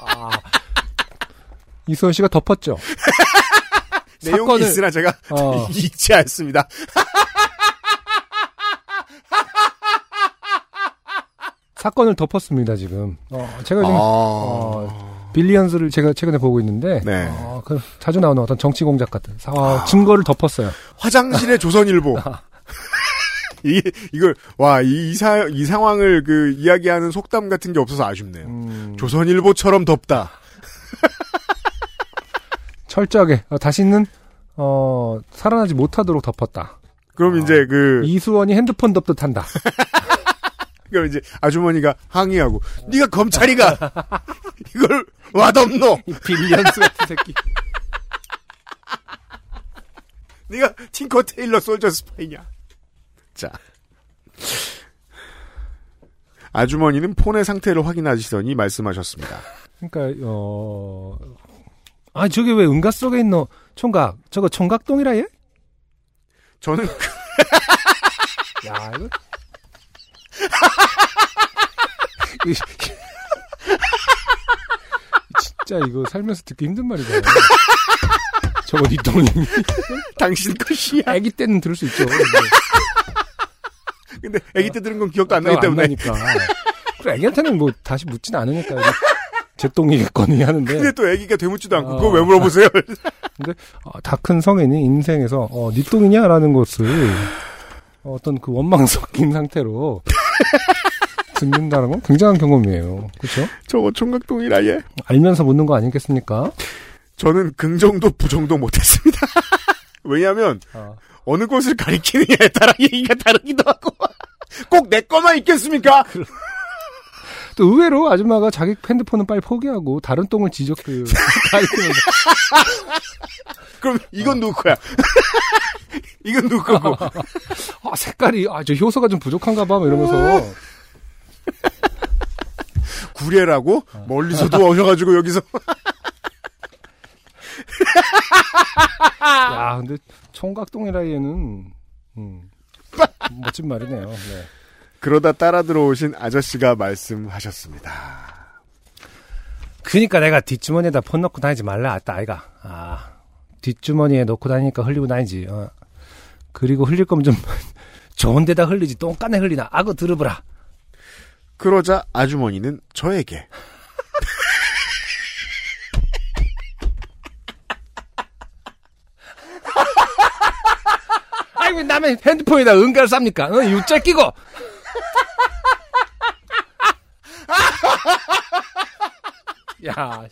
아, 이소연 씨가 덮었죠? 내용이 사건을- 있으나 제가 어. 읽지 않습니다. 사건을 덮었습니다, 지금. 어, 제가 지금, 아. 어, 빌리언스를 제가 최근에 보고 있는데, 네. 어, 그 자주 나오는 어떤 정치 공작 같은 사, 어, 증거를 덮었어요. 화장실의 조선일보. 이, 이걸, 와, 이, 이, 사, 이 상황을 그, 이야기하는 속담 같은 게 없어서 아쉽네요. 음, 조선일보처럼 덥다. 철저하게 어, 다시는 어, 살아나지 못하도록 덮었다. 그럼 이제 그, 이수원이 핸드폰 덮듯 한다. 그럼 이제 아주머니가 항의하고, 네가 검찰이가! 이걸 와덮노! 이 Billions 같은 새끼. 네가 Tinker Tailor Soldier Spy냐? 자. 아주머니는 폰의 상태를 확인하시더니 말씀하셨습니다. 그러니까 어, 아 저게 왜 은가 속에 있노 총각 저거 총각동이라 얘? 저는 야 이거. 이- 진짜 이거 살면서 듣기 힘든 말이다. 저거 니 똥이. 당신 것이야. 아기 때는 들을 수 있죠. 근데 아기 때 들은 건 기억도 안 나기 때문에. 나니까. 그래, 애기한테는 뭐 다시 묻진 않으니까. 제 똥이겠거니 하는데. 근데 또 아기가 되묻지도 않고 어. 그거 왜 물어보세요? 어, 다큰 성인이 인생에서, 어, 니 똥이냐 라는 것을 어떤 그 원망 섞인 상태로 듣는다는 건 굉장한 경험이에요. 그렇죠? 저거 총각동이라 얘. 알면서 묻는 거 아니겠습니까? 저는 긍정도 부정도 못했습니다. 왜냐하면 어. 어느 곳을 가리키느냐에 따라 얘기가 다르기도 하고 꼭 내 거만 있겠습니까? 또 의외로 아줌마가 자기 핸드폰은 빨리 포기하고 다른 똥을 지적 그 가리키면서 그럼 이건 누구 거야? 이건 누구 거고? 아 색깔이 아저 효소가 좀 부족한가 봐뭐 이러면서 구례라고 멀리서도 오셔가지고 여기서 야 근데 총각동이라 얘는 음, 멋진 말이네요. 네. 그러다 따라 들어오신 아저씨가 말씀하셨습니다. 그니까 내가 뒷주머니에다 폰 넣고 다니지 말라 했다 아이가. 아 뒷주머니에 넣고 다니니까 흘리고 다니지. 어. 그리고 흘릴 거면 좀 좋은 데다 흘리지 똥간에 흘리나 악어 들어보라. 그러자 아주머니는 저에게 아이고 남의 핸드폰에다 은가를 쌉니까? 어, 유자 끼고. 야,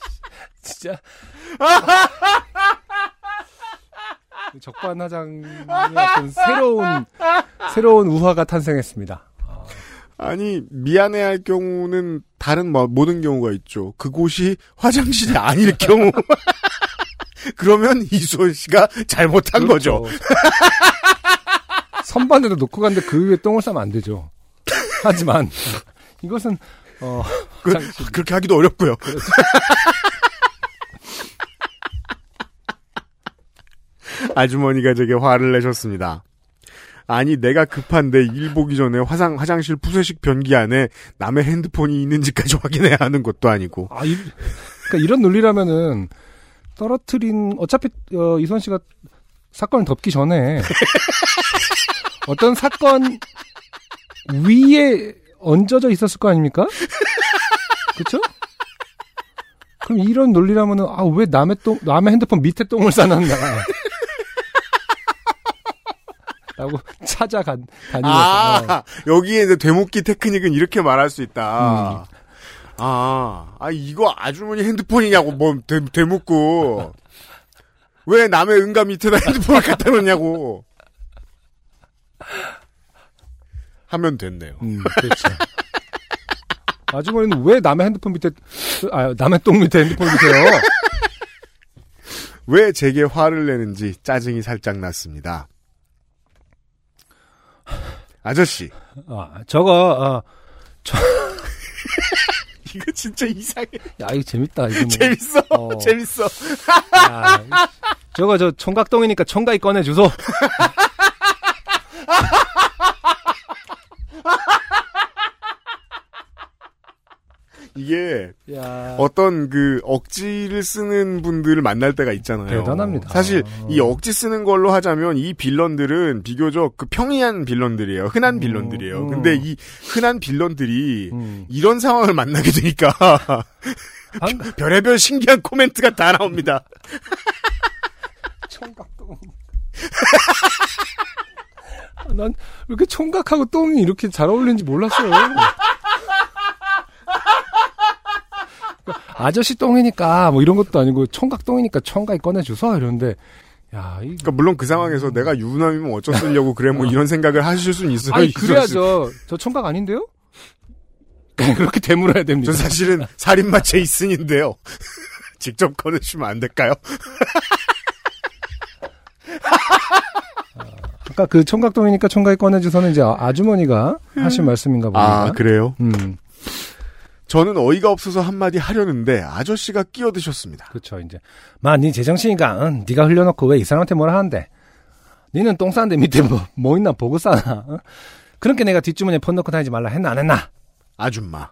씨, 진짜. 적반하장의 어떤 새로운 새로운 우화가 탄생했습니다. 아니 미안해할 경우는 다른 뭐 모든 경우가 있죠. 그곳이 화장실이 아닐 경우 그러면 이수원 씨가 잘못한 거죠. 그렇죠. 선반에다 놓고 갔는데 그 위에 똥을 싸면 안 되죠. 하지만 이것은 어 그, 그렇게 하기도 어렵고요. 아주머니가 제게 화를 내셨습니다. 아니 내가 급한데 일 보기 전에 화상 화장실 푸세식 변기 안에 남의 핸드폰이 있는지까지 확인해야 하는 것도 아니고 아, 이, 그러니까 이런 논리라면은 떨어뜨린 어차피 어, 이선 씨가 사건을 덮기 전에 어떤 사건 위에 얹어져 있었을 거 아닙니까? 그렇죠? 그럼 이런 논리라면은 아 왜 남의 똥 남의 핸드폰 밑에 똥을 싸놨나? 라고 찾아간 다니면서 아 여기에 이제 되묻기 테크닉은 이렇게 말할 수 있다. 아, 아 이거 아주머니 핸드폰이냐고 뭐 되, 되묻고 왜 남의 응가 밑에다 핸드폰을 갖다 놓냐고 하면 됐네요. 음, 그렇죠. 아주머니는 왜 남의 핸드폰 밑에, 아, 남의 똥 밑에 핸드폰 밑에요? 왜 제게 화를 내는지 짜증이 살짝 났습니다. 아저씨, 아, 저거, 아, 이거 진짜 이상해. 야, 이거 재밌다. 이거 뭐. 재밌어, 어. 재밌어. 야, 저거 저 총각똥이니까 총각이 꺼내 주소. 이게 야. 어떤 그 억지를 쓰는 분들을 만날 때가 있잖아요. 대단합니다. 사실 이 억지 쓰는 걸로 하자면 이 빌런들은 비교적 그 평이한 빌런들이에요. 흔한 빌런들이에요. 음. 근데 이 흔한 빌런들이 음. 이런 상황을 만나게 되니까 한, 별의별 신기한 코멘트가 다 나옵니다. 총각똥. 아, 난 이렇게 총각하고 똥이 이렇게 잘 어울리는지 몰랐어요. 아저씨 똥이니까 뭐 이런 것도 아니고 총각 똥이니까 총각이 꺼내줘서 이러는데 야, 이 그러니까 물론 그 상황에서 내가 유부남이면 어쩌려고 그래 뭐 이런 생각을 하실 수는 있어요. 아니 수- 그래야죠. 저 총각 아닌데요? 그렇게 되물어야 됩니다. 전 사실은 살인마 제이슨인데요. 직접 꺼내주시면 안 될까요? 아까 그 총각동이니까 총각이 꺼내줘서는 이제 아주머니가 하신 말씀인가 봅니다. 아 그래요? 음, 저는 어이가 없어서 한마디 하려는데 아저씨가 끼어드셨습니다. 그렇죠. 이제 마 네 제정신이가 응, 네가 흘려놓고 왜 이 사람한테 뭐라 하는데? 니는 똥 싸는데 밑에 뭐, 뭐 있나 보고 싸나? 어? 그렇게 내가 뒷주머니에 폰 넣고 다니지 말라 했나 안 했나? 아줌마.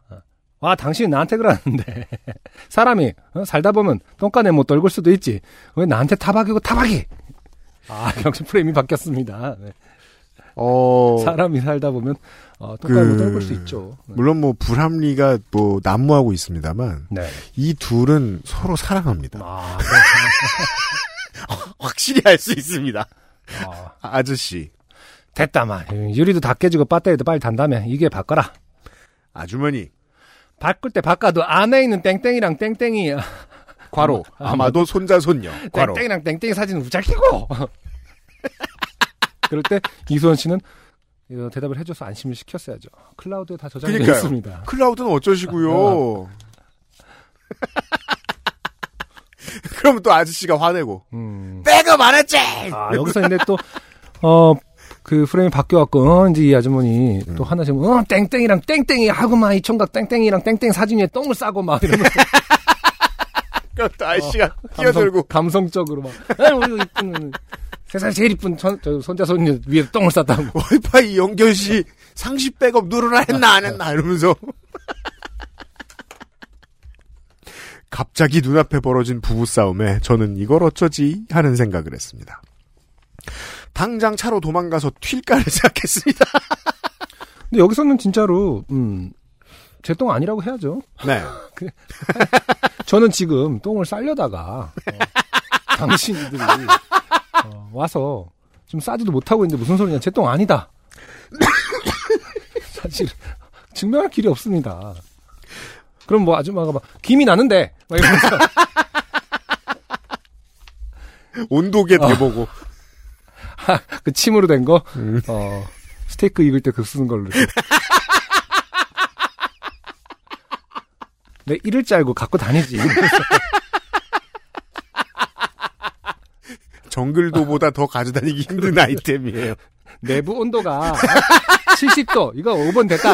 와, 당신이 나한테 그러는데. 사람이, 어, 살다 보면 똥간에 못 떨굴 수도 있지. 왜 나한테 타박이고 타박이? 아, 역시 프레임이 바뀌었습니다. 네. 어 사람이 살다 보면, 어, 똥간에 못 그- 떨굴 수 있죠. 네. 물론 뭐 불합리가 뭐 난무하고 있습니다만 네. 이 둘은 서로 사랑합니다. 아, 확실히 알 수 있습니다. 아, 아, 아저씨, 됐다, 마. 유리도 다 깨지고 배터리도 빨리 단다며. 이게 바꿔라. 아주머니, 바꿀 때 바꿔도 안에 있는 땡땡이랑 땡땡이, 과로 아, 아마도 손자 손녀 과로 땡땡이랑 땡땡이 사진은 우짤키고! 그럴 때 이수원 씨는 어, 대답을 해줘서 안심을 시켰어야죠. 클라우드에 다 그러니까요. 있습니다. 클라우드는 어쩌시고요. 어. 그럼 또 아저씨가 화내고 음. 안 했지. 아, 여기서 근데 또, 어, 그 프레임이 바뀌어갖고, 어, 이제 이 아주머니 또 하나씩, 어, 땡땡이랑 땡땡이 하고 막 이 총각 땡땡이랑 땡땡 사진 위에 똥을 싸고 막 이러면서. 그럼 또 아저씨가 감성, 끼어들고 감성적으로 막, 아, 우리 이쁜, 세상에 제일 이쁜 저 손자 손녀 위에 똥을 쌌다고. 와이파이 연결 시 상시 백업 누르라 했나 안 했나 이러면서 갑자기 눈앞에 벌어진 부부싸움에 저는 이걸 어쩌지 하는 생각을 했습니다. 당장 차로 도망가서 튈까를 생각했습니다. 근데 여기서는 진짜로, 음, 제 똥 아니라고 해야죠. 네. 저는 지금 똥을 싸려다가, 어, 당신들이, 어, 와서, 좀 싸지도 못하고 있는데 무슨 소리냐. 제 똥 아니다. 사실, 증명할 길이 없습니다. 그럼 뭐 아줌마가 막, 김이 나는데! 막 이러면서, 온도계 대보고 그 침으로 된 거, 음. 어, 스테이크 익을 때 그 쓰는 걸로. 이렇게. 내 이럴 줄 알고 갖고 다니지. 정글도보다 더 가져다니기 힘든 아이템이에요. 내부 온도가 70도. 이거 5번 됐다.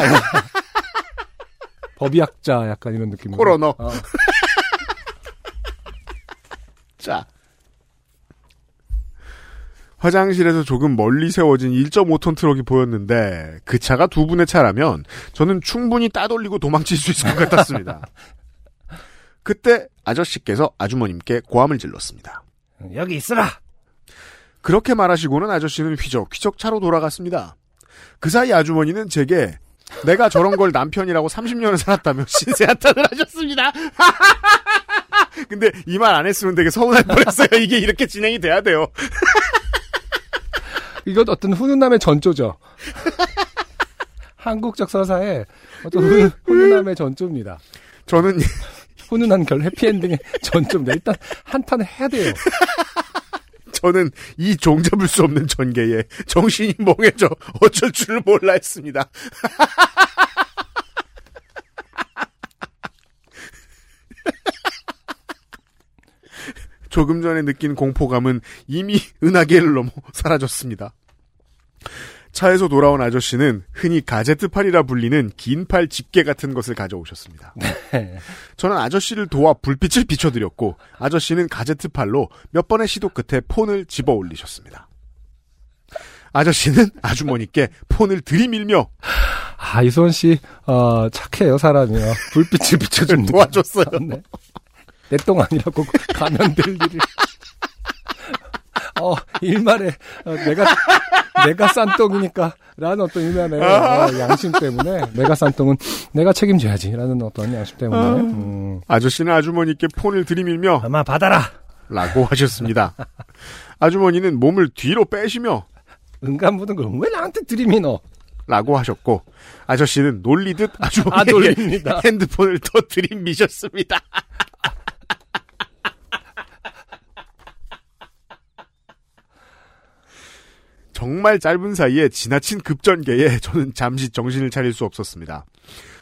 법의학자 약간 이런 느낌. coroner. 어. 자. 화장실에서 조금 멀리 세워진 1.5톤 트럭이 보였는데 그 차가 두 분의 차라면 저는 충분히 따돌리고 도망칠 수 있을 것 같았습니다. 그때 아저씨께서 아주머님께 고함을 질렀습니다. 여기 있으라. 그렇게 말하시고는 아저씨는 휘적 휘적 차로 돌아갔습니다. 그 사이 아주머니는 제게 내가 저런 걸 남편이라고 30년을 살았다며 신세 한탄을 하셨습니다. 근데 이 말 안 했으면 되게 서운할 뻔했어요. 이게 이렇게 진행이 돼야 돼요. 이것 어떤 훈훈함의 전조죠. 한국적 서사의 어떤 훈, 훈훈함의 전조입니다. 저는 훈훈한 결 해피엔딩의 전조입니다. 일단 한탄을 해야 돼요. 저는 이 종잡을 수 없는 전개에 정신이 멍해져 어쩔 줄을 몰라 했습니다. 조금 전에 느낀 공포감은 이미 은하계를 넘어 사라졌습니다. 차에서 돌아온 아저씨는 흔히 가제트팔이라 불리는 긴 팔 집게 같은 것을 가져오셨습니다. 저는 아저씨를 도와 불빛을 비춰드렸고 아저씨는 가제트팔로 몇 번의 시도 끝에 폰을 집어 올리셨습니다. 아저씨는 아주머니께 폰을 들이밀며 아, 이수원 씨, 어, 착해요, 사람이요. 불빛을 비춰줍니다. 도와줬어요. 네. 내 똥 아니라고 가면 될 일을. 어, 일말에, 어, 내가, 내가 싼 똥이니까, 라는 어떤 일만의 어, 양심 때문에, 내가 싼 똥은 내가 책임져야지, 라는 어떤 양심 때문에, 음, 아저씨는 아주머니께 폰을 들이밀며 아마 받아라! 라고 하셨습니다. 아주머니는 몸을 뒤로 빼시며 은간 묻은 걸 왜 나한테 들이미노? 라고 하셨고 아저씨는 놀리듯 아, 아주머니에게 놀립니다. 핸드폰을 더 들이미셨습니다. 정말 짧은 사이에 지나친 급전개에 저는 잠시 정신을 차릴 수 없었습니다.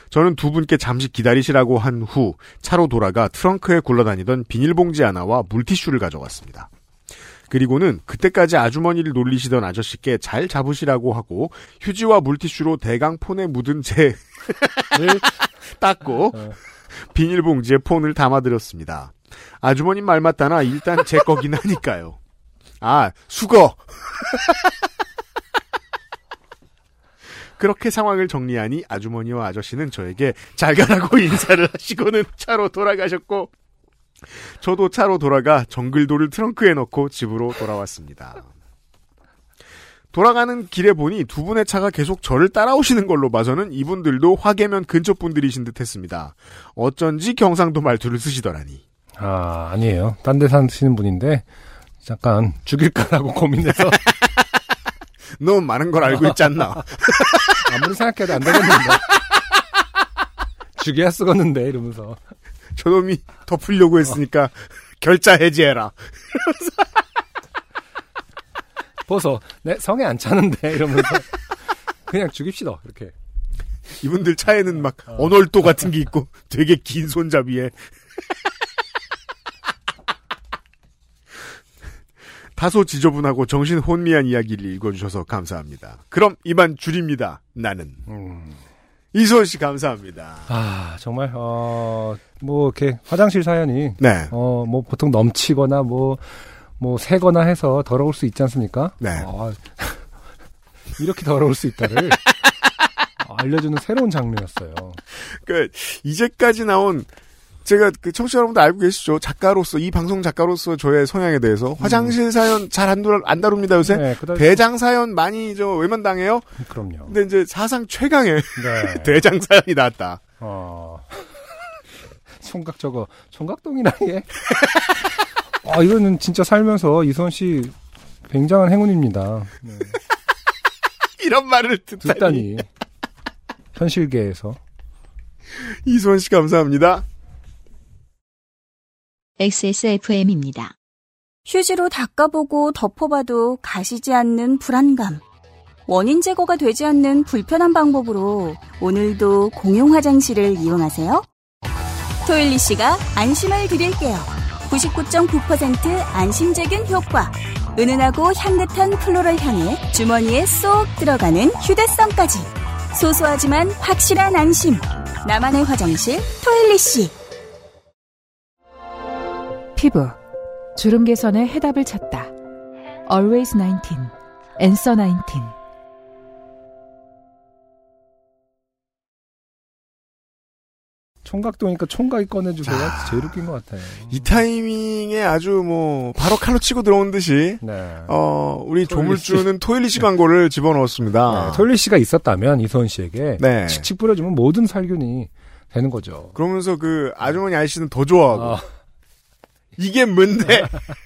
저는 두 분께 잠시 기다리시라고 한 후 차로 돌아가 트렁크에 굴러다니던 비닐봉지 하나와 물티슈를 가져갔습니다. 그리고는 그때까지 아주머니를 놀리시던 아저씨께 잘 잡으시라고 하고 휴지와 물티슈로 대강 폰에 묻은 제 닦고 어. 비닐봉지에 폰을 담아드렸습니다. 아주머님 말 맞다나 일단 제 거긴 하니까요. 아 수거. 그렇게 상황을 정리하니 아주머니와 아저씨는 저에게 잘 가라고 인사를 하시고는 차로 돌아가셨고 저도 차로 돌아가 정글도를 트렁크에 넣고 집으로 돌아왔습니다. 돌아가는 길에 보니 두 분의 차가 계속 저를 따라오시는 걸로 봐서는 이분들도 화계면 근처 분들이신 듯 했습니다. 어쩐지 경상도 말투를 쓰시더라니. 아, 아니에요. 딴 데 사시는 분인데, 잠깐, 죽일까라고 고민해서, 너무 많은 걸 알고 있지 않나? 아무리 생각해도 안 되겠는데. 죽여야 쓰겠는데, 이러면서. 저놈이 덮으려고 했으니까 결자 해지해라. 벗어. 내 성에 안 차는데, 이러면서. 그냥 죽입시다, 이렇게. 이분들 차에는 막 언월도 같은 게 있고 되게 긴 손잡이에 다소 지저분하고 정신 혼미한 이야기를 읽어주셔서 감사합니다. 그럼 이만 줄입니다. 나는 음. 이소원 씨 감사합니다. 아, 정말, 어, 뭐, 이렇게, 화장실 사연이, 네, 어, 뭐, 보통 넘치거나, 뭐, 뭐, 새거나 해서 더러울 수 있지 않습니까? 네. 아, 이렇게 더러울 수 있다를 알려주는 새로운 장르였어요. 그 이제까지 나온 제가 그 청취자 여러분들 알고 계시죠? 작가로서 이 방송 작가로서 저의 성향에 대해서 화장실 사연 잘 안 안 다룹니다 요새. 네, 대장 사연 많이 저 외면당해요. 그럼요. 근데 이제 사상 최강의 네. 대장 사연이 나왔다. 어. 총각 저거, 총각동이라 얘. 아, 이거는 진짜 살면서 이선 씨 굉장한 행운입니다. 네. 이런 말을 듣다니. 듣다니. 현실계에서. 이소원 씨 감사합니다. XSFM입니다. 휴지로 닦아보고 덮어봐도 가시지 않는 불안감. 원인 제거가 되지 않는 불편한 방법으로 오늘도 공용 화장실을 이용하세요. 토일리 씨가 안심을 드릴게요. 99.9% 안심제균 효과. 은은하고 향긋한 플로럴 향에 주머니에 쏙 들어가는 휴대성까지. 소소하지만 확실한 안심. 나만의 화장실 토일리 씨. 피부 주름 개선의 해답을 찾다. Always 19. Answer 19. 총각 도니까 총각이 꺼내주세요. 자. 제일 웃긴 것 같아요. 이 타이밍에 아주 뭐 바로 칼로 치고 들어온 듯이 네. 어 우리. 조물주는 토일리시 광고를 집어넣었습니다. 네, 씨가 있었다면 이소은 씨에게 네. 칙칙 뿌려주면 모든 살균이 되는 거죠. 그러면서 그 아주머니 아저씨는 더 좋아하고 아, 이게 뭔데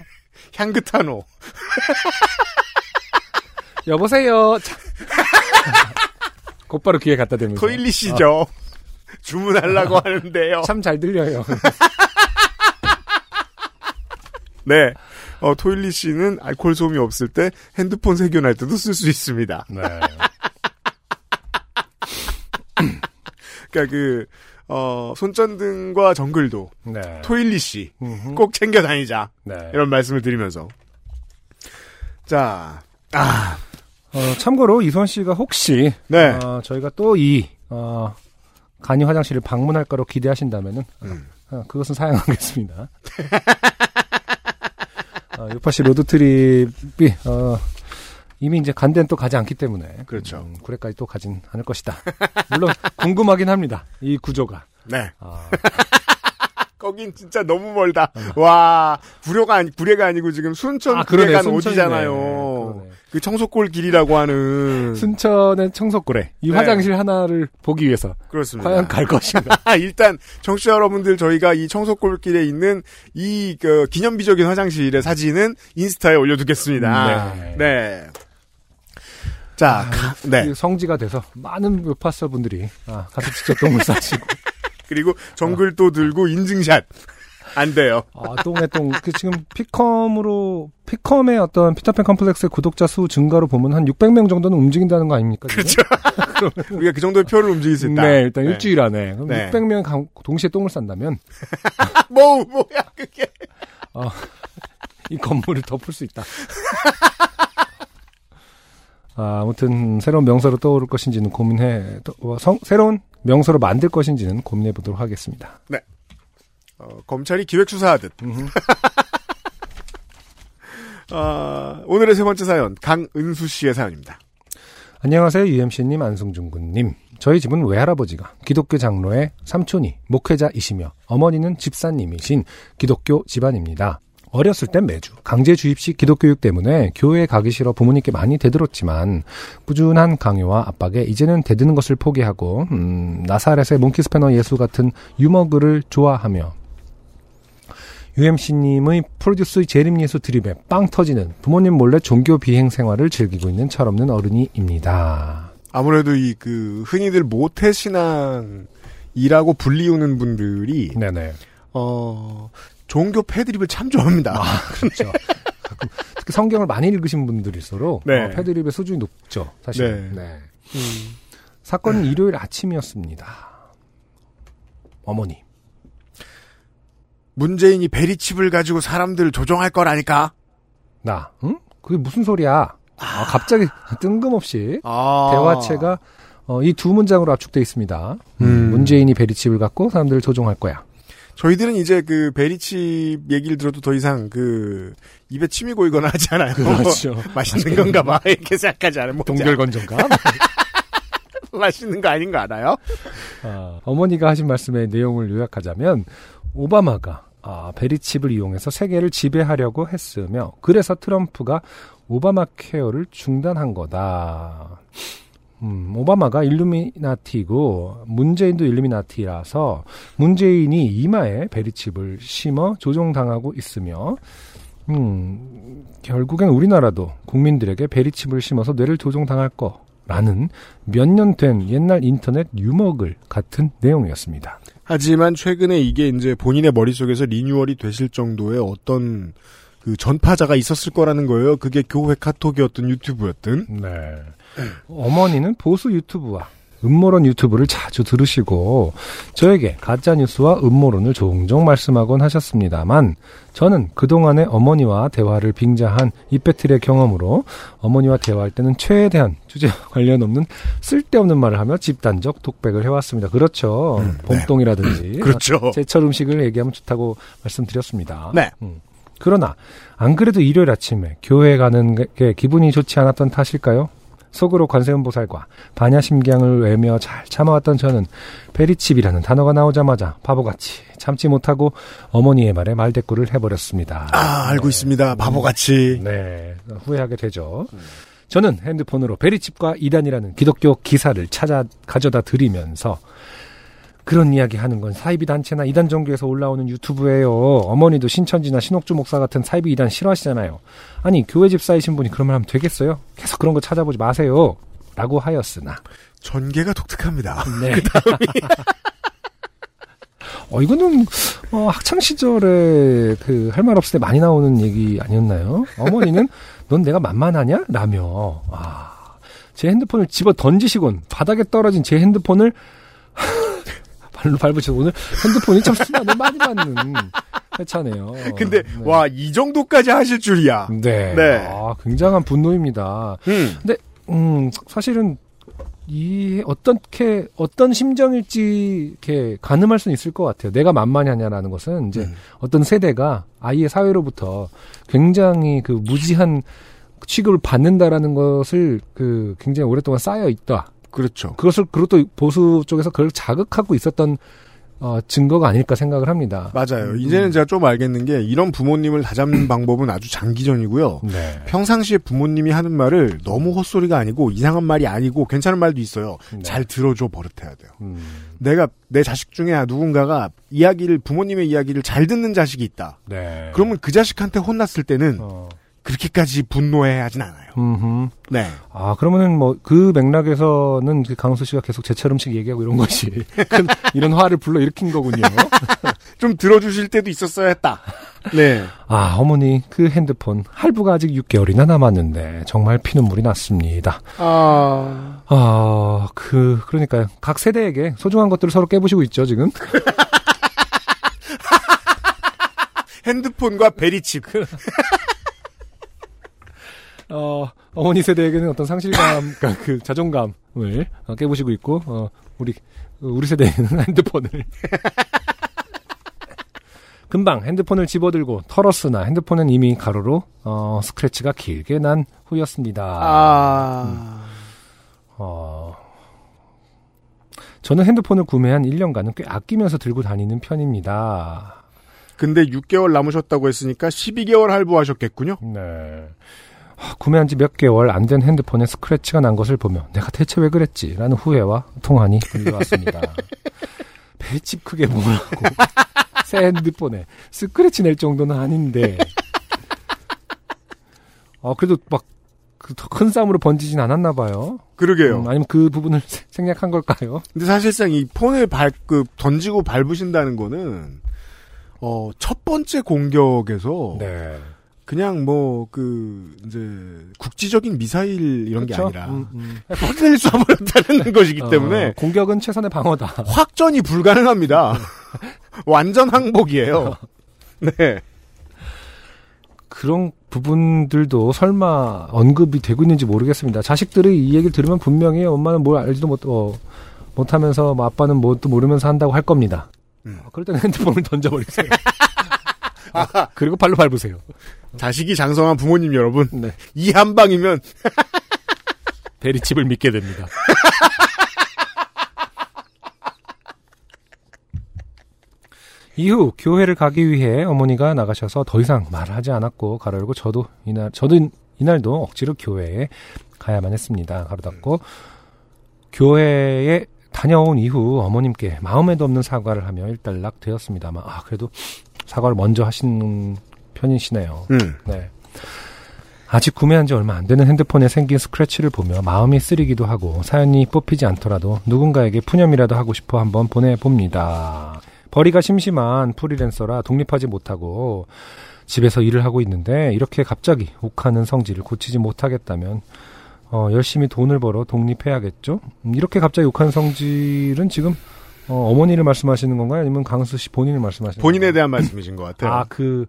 향긋하노 여보세요. 참. 곧바로 귀에 갖다 대면서 토일리시죠. 주문하려고 하는데요. 참 잘 들려요. 네. 어, 토일리시는 알코올 소음이 없을 때 핸드폰 세균할 때도 쓸 수 있습니다. 네. 그러니까 그 어, 손전등과 정글도 네. 토일리시 음흠. 꼭 챙겨 다니자. 네. 이런 말씀을 드리면서 자, 아, 어, 참고로 이소은 씨가 혹시 네. 어, 저희가 또이 어, 간이 화장실을 방문할 거로 기대하신다면은 음. 어, 그것은 사양하겠습니다. 어, 요파시 로드트립이 어, 이미 이제 간대는 또 가지 않기 때문에 그렇죠. 음, 구례까지 또 가진 않을 것이다. 물론 궁금하긴 합니다. 이 구조가. 네. 아, 거긴 진짜 너무 멀다. 와, 구례가 아니 구례가 아니고 지금 순천 아, 그러네, 구례간. 어디잖아요. 그러네. 그 청소골 길이라고 하는 순천의 청소골에 이 네. 화장실 하나를 보기 위해서 그렇습니다. 과연 갈 것인가? 일단 청취자 여러분들 저희가 이 청소골 길에 있는 이 그, 기념비적인 화장실의 사진은 인스타에 올려두겠습니다. 네. 네. 자, 가- 네. 이 성지가 돼서 많은 요파서 분들이 아, 가서 직접 똥을 싸시고 그리고 정글도 들고 인증샷 안 돼요. 아, 똥에 똥. 그 지금 피컴으로 피컴의 어떤 피터팬 컴플렉스의 구독자 수 증가로 보면 한 600명 정도는 움직인다는 거 아닙니까? 그렇죠. 우리가 그 정도의 표를 움직일 수 있다. 네, 일단 일주일 안에 그럼 네. 600명 동시에 똥을 싼다면 뭐 뭐야 그게? 이 건물을 덮을 수 있다. 아, 아무튼 새로운 명소로 떠오를 것인지는 고민해 또, 어, 성- 새로운 명소로 만들 것인지는 고민해 보도록 하겠습니다. 어, 검찰이 기획 수사하듯. 아, 오늘의 세 번째 사연 강은수 씨의 사연입니다. 안녕하세요, UMC님, 안승준 군님. 저희 집은 외할아버지가 기독교 장로의 삼촌이 목회자이시며 어머니는 집사님이신 기독교 집안입니다. 어렸을 땐 매주 강제 주입식 기독교육 때문에 교회에 가기 싫어 부모님께 많이 대들었지만 꾸준한 강요와 압박에 이제는 대드는 것을 포기하고 음, 나사렛의 몽키 스패너 예수 같은 유머글을 좋아하며 UMC님의 프로듀스 재림 예수 드립에 빵 터지는 부모님 몰래 종교 비행 생활을 즐기고 있는 철없는 어른이입니다. 아무래도 이 그 흔히들 모태 신앙이라고 불리우는 분들이 네네. 어 종교 패드립을 참 좋아합니다. 그렇죠. 가끔 특히 성경을 많이 읽으신 분들일수록 네. 어, 패드립의 수준이 높죠. 사실. 네. 네. 사건은 일요일 아침이었습니다. 어머니. 문재인이 베리칩을 가지고 사람들을 조종할 거라니까. 나. 응? 그게 무슨 소리야? 아, 갑자기 뜬금없이 아. 대화체가 어, 이 두 문장으로 압축돼 있습니다. 음. 문재인이 베리칩을 갖고 사람들을 조종할 거야. 저희들은 이제 그 베리칩 얘기를 들어도 더 이상 그 입에 침이 고이거나 하지 않아요. 그렇죠. 맛있는 건가 봐 이렇게 생각하지 않아요. 뭐 동결건전가? 맛있는 거 아닌 거 알아요? 아, 어머니가 하신 말씀의 내용을 요약하자면 오바마가 아, 베리칩을 이용해서 세계를 지배하려고 했으며 그래서 트럼프가 오바마 케어를 중단한 거다. 음, 오바마가 일루미나티고 문재인도 일루미나티라서 문재인이 이마에 베리칩을 심어 조종당하고 있으며 음, 결국엔 우리나라도 국민들에게 베리칩을 심어서 뇌를 조종당할 거라는 몇 년 된 옛날 인터넷 유머글 같은 내용이었습니다. 하지만 최근에 이게 이제 본인의 머릿속에서 리뉴얼이 되실 정도의 어떤 그 전파자가 있었을 거라는 거예요. 그게 교회 카톡이었든 유튜브였든. 네. 어머니는 보수 유튜브와 음모론 유튜브를 자주 들으시고 저에게 가짜 뉴스와 음모론을 종종 말씀하곤 하셨습니다만 저는 그동안의 어머니와 대화를 빙자한 이배틀의 경험으로 어머니와 대화할 때는 최대한 주제와 관련 없는 쓸데없는 말을 하며 집단적 독백을 해왔습니다. 그렇죠. 음, 네. 봄동이라든지 그렇죠. 제철 음식을 얘기하면 좋다고 말씀드렸습니다. 네. 음. 그러나 안 그래도 일요일 아침에 교회 가는 게 기분이 좋지 않았던 탓일까요? 속으로 관세음보살과 반야심경을 외며 잘 참아왔던 저는 베리칩이라는 단어가 나오자마자 바보같이 참지 못하고 어머니의 말에 말대꾸를 해버렸습니다. 아, 알고 있습니다. 바보같이. 네, 후회하게 되죠. 저는 핸드폰으로 베리칩과 이단이라는 기독교 기사를 찾아 가져다 드리면서 그런 이야기 하는 건 사이비 단체나 이단 종교에서 올라오는 유튜브예요. 어머니도 신천지나 신옥주 목사 같은 사이비 이단 싫어하시잖아요. 아니 교회 집사이신 분이 그러면 하면 되겠어요? 계속 그런 거 찾아보지 마세요. 라고 하였으나 전개가 독특합니다. 네. 어, 이거는, 어, 학창 시절에 그, 할 말 없을 때 많이 나오는 얘기 아니었나요? 어머니는, 넌 내가 만만하냐? 라며, 아, 제 핸드폰을 집어 던지시곤, 바닥에 떨어진 제 핸드폰을, 발로 밟으셔서 오늘 핸드폰이 참 수많은 많이 받는 회차네요. 근데 네. 와이 정도까지 하실 줄이야. 네. 네. 아, 굉장한 분노입니다. 음. 음, 사실은 이 어떻게 어떤 심정일지 이렇게 가늠할 수는 있을 것 같아요. 내가 만만히 하냐라는 것은 이제 음. 어떤 세대가 아이의 사회로부터 굉장히 그 무지한 취급을 받는다라는 것을 그 굉장히 오랫동안 쌓여 있다. 그렇죠. 그것을 그리고 또 보수 쪽에서 그걸 자극하고 있었던 어, 증거가 아닐까 생각을 합니다. 맞아요. 음. 이제는 제가 좀 알겠는 게 이런 부모님을 다 잡는 방법은 아주 장기전이고요. 네. 평상시에 부모님이 하는 말을 너무 헛소리가 아니고 이상한 말이 아니고 괜찮은 말도 있어요. 네. 잘 들어줘 버릇해야 돼요. 음. 내가 내 자식 중에 누군가가 이야기를 부모님의 이야기를 잘 듣는 자식이 있다. 네. 그러면 그 자식한테 혼났을 때는 어. 그렇게까지 분노해야 하진 않아요. 음흠. 네. 아, 그러면은 뭐 그 맥락에서는 그 강수 씨가 계속 제철 음식 얘기하고 이런 것이 큰 이런 화를 불러 일으킨 거군요. 좀 들어주실 때도 있었어야 했다. 네. 아, 어머니 그 핸드폰 할부가 아직 6개월이나 남았는데 정말 피눈물이 났습니다. 아. 아, 그 그러니까요. 각 세대에게 소중한 것들을 서로 깨부시고 있죠, 지금. 핸드폰과 베리칩. 어, 어머니 세대에게는 어떤 상실감, 그러니까 그 자존감을 어, 깨부시고 있고, 어, 우리, 우리 세대에는 핸드폰을. 금방 핸드폰을 집어들고 털었으나 핸드폰은 이미 가로로, 어, 스크래치가 길게 난 후였습니다. 아. 어, 저는 핸드폰을 구매한 1년간은 꽤 아끼면서 들고 다니는 편입니다. 근데 6개월 남으셨다고 했으니까 12개월 할부하셨겠군요. 네. 하, 구매한 지 몇 개월 안 된 핸드폰에 스크래치가 난 것을 보며 내가 대체 왜 그랬지? 라는 후회와 통한이 밀려왔습니다. 배집 크게 뭐라고. 새 핸드폰에 스크래치 낼 정도는 아닌데. 어, 그래도 막, 그더큰 싸움으로 번지진 않았나 봐요. 그러게요. 음, 아니면 그 부분을 생략한 걸까요? 근데 사실상 이 폰을 발, 그, 던지고 밟으신다는 거는, 어, 첫 번째 공격에서, 네. 그냥 뭐, 그, 이제, 국지적인 미사일 이런 게 그쵸? 아니라, 음, 음. 확전을 쏴버렸다는 것이기 어, 때문에, 공격은 최선의 방어다. 확전이 불가능합니다. 완전 항복이에요. 네. 그런 부분들도 설마 언급이 되고 있는지 모르겠습니다. 자식들이 이 얘기를 들으면 분명히 엄마는 뭘 알지도 못, 어, 못하면서 뭐 아빠는 뭣도 모르면서 한다고 할 겁니다. 음. 어, 그럴 때는 핸드폰을 던져버리세요. 아, 그리고 발로 밟으세요. 자식이 장성한 부모님 여러분, 네. 이 한 방이면, 대리칩을 믿게 됩니다. 이후 교회를 가기 위해 어머니가 나가셔서 더 이상 말을 하지 않았고 가로 열고 저도 이날 저도 이날도 억지로 교회에 가야만 했습니다. 가로 닫고 교회에 다녀온 이후 어머님께 마음에도 없는 사과를 하며 일단락 되었습니다만 아 그래도 사과를 먼저 하시는 편이시네요. 음. 네. 아직 구매한 지 얼마 안 되는 핸드폰에 생긴 스크래치를 보며 마음이 쓰리기도 하고 사연이 뽑히지 않더라도 누군가에게 푸념이라도 하고 싶어 한번 보내봅니다. 벌이가 심심한 프리랜서라 독립하지 못하고 집에서 일을 하고 있는데 이렇게 갑자기 욱하는 성질을 고치지 못하겠다면 어, 열심히 돈을 벌어 독립해야겠죠. 음, 이렇게 갑자기 욕한 성질은 지금 어, 어머니를 말씀하시는 건가요? 아니면 강수 씨 본인을 말씀하시는 본인에 건가요? 대한 말씀이신 것 같아요. 아, 그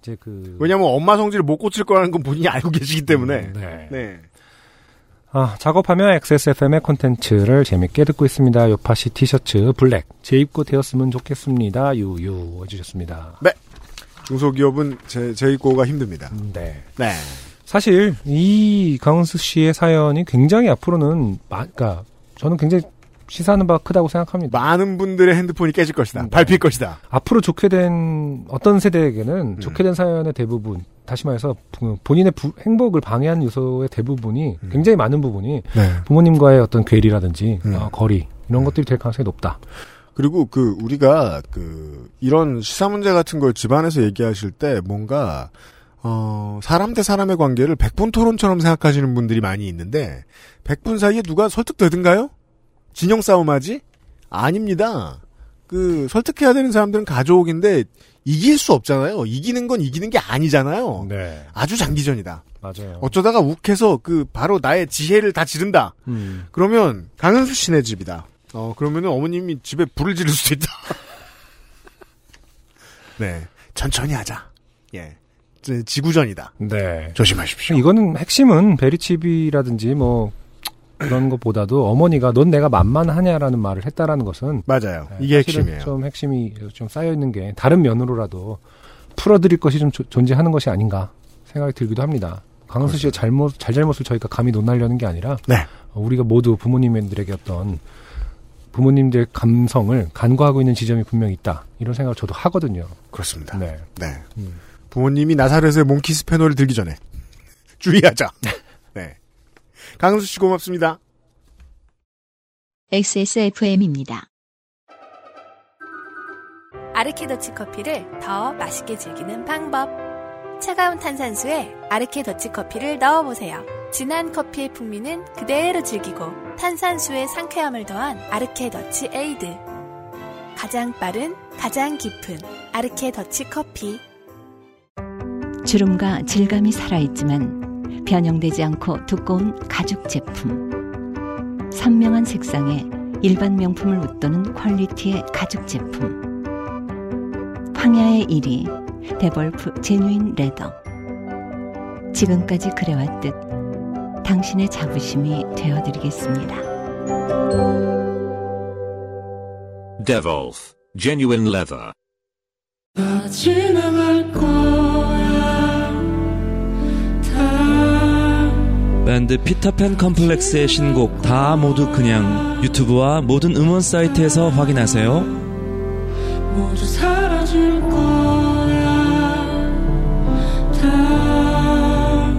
이제 그 왜냐하면 엄마 성질을 못 고칠 거라는 건 본인이 알고 계시기 때문에. 음, 네. 네. 아, 작업하며 XSFM의 콘텐츠를 재밌게 듣고 있습니다. 요파시 티셔츠 블랙 재입고 되었으면 좋겠습니다. 유유 해주셨습니다. 중소기업은 제, 재입고가 힘듭니다. 네. 네. 사실 이 강은수 씨의 사연이 굉장히 앞으로는 마, 그러니까 저는 굉장히 시사하는 바가 크다고 생각합니다. 많은 분들의 핸드폰이 깨질 것이다. 네. 밟힐 것이다. 앞으로 좋게 된 어떤 세대에게는 음. 좋게 된 사연의 대부분 다시 말해서 부- 본인의 부- 행복을 방해하는 요소의 대부분이 음. 굉장히 많은 부분이 네. 부모님과의 어떤 괴리라든지 음. 어, 거리 이런 것들이 될 가능성이 높다. 그리고 그 우리가 그 이런 시사 문제 같은 걸 집안에서 얘기하실 때 뭔가 어 사람 대 사람의 관계를 백분 토론처럼 생각하시는 분들이 많이 있는데 백분 사이에 누가 설득되든가요? 진영 싸움하지? 아닙니다. 그 설득해야 되는 사람들은 가족인데 이길 수 없잖아요. 이기는 건 이기는 게 아니잖아요. 네, 아주 장기전이다. 맞아요. 어쩌다가 욱해서 그 바로 나의 지혜를 다 지른다. 음. 그러면 강현수 씨네 집이다. 어 그러면은 어머님이 집에 불을 지를 수도 있다. 네, 천천히 하자. 예, 지- 지구전이다. 네. 조심하십시오. 이거는 핵심은 베리칩이라든지 뭐 그런 것보다도 어머니가 넌 내가 만만하냐라는 말을 했다라는 것은 맞아요. 네, 이게 핵심이에요. 좀 핵심이 좀 쌓여 있는 게 다른 면으로라도 풀어드릴 것이 좀 조- 존재하는 것이 아닌가 생각이 들기도 합니다. 강은수 씨의 잘못 잘잘못을 저희가 감히 논하려는 게 아니라 네. 어, 우리가 모두 부모님들에게 어떤 부모님들의 감성을 간과하고 있는 지점이 분명히 있다 이런 생각을 저도 하거든요. 그렇습니다. 네. 네. 음. 부모님이 나사렛의 몽키 스패너를 들기 전에 주의하자. 네. 강은수 씨 고맙습니다. XSFM입니다. 아르케 더치 커피를 더 맛있게 즐기는 방법. 차가운 탄산수에 아르케 더치 커피를 넣어보세요. 진한 커피의 풍미는 그대로 즐기고 탄산수의 상쾌함을 더한 아르케 더치 에이드. 가장 빠른, 가장 깊은 아르케 더치 커피. 주름과 질감이 살아있지만 변형되지 않고 두꺼운 가죽 제품. 선명한 색상에 일반 명품을 웃도는 퀄리티의 가죽 제품. 황야의 이리 데볼프 genuine leather. 지금까지 그래왔듯 당신의 자부심이 되어드리겠습니다. Devolf Genuine Leather. 밴드 피터팬 컴플렉스의 신곡 다 모두 그냥 유튜브와 모든 음원 사이트에서 확인하세요. 모두 사라질 거야 다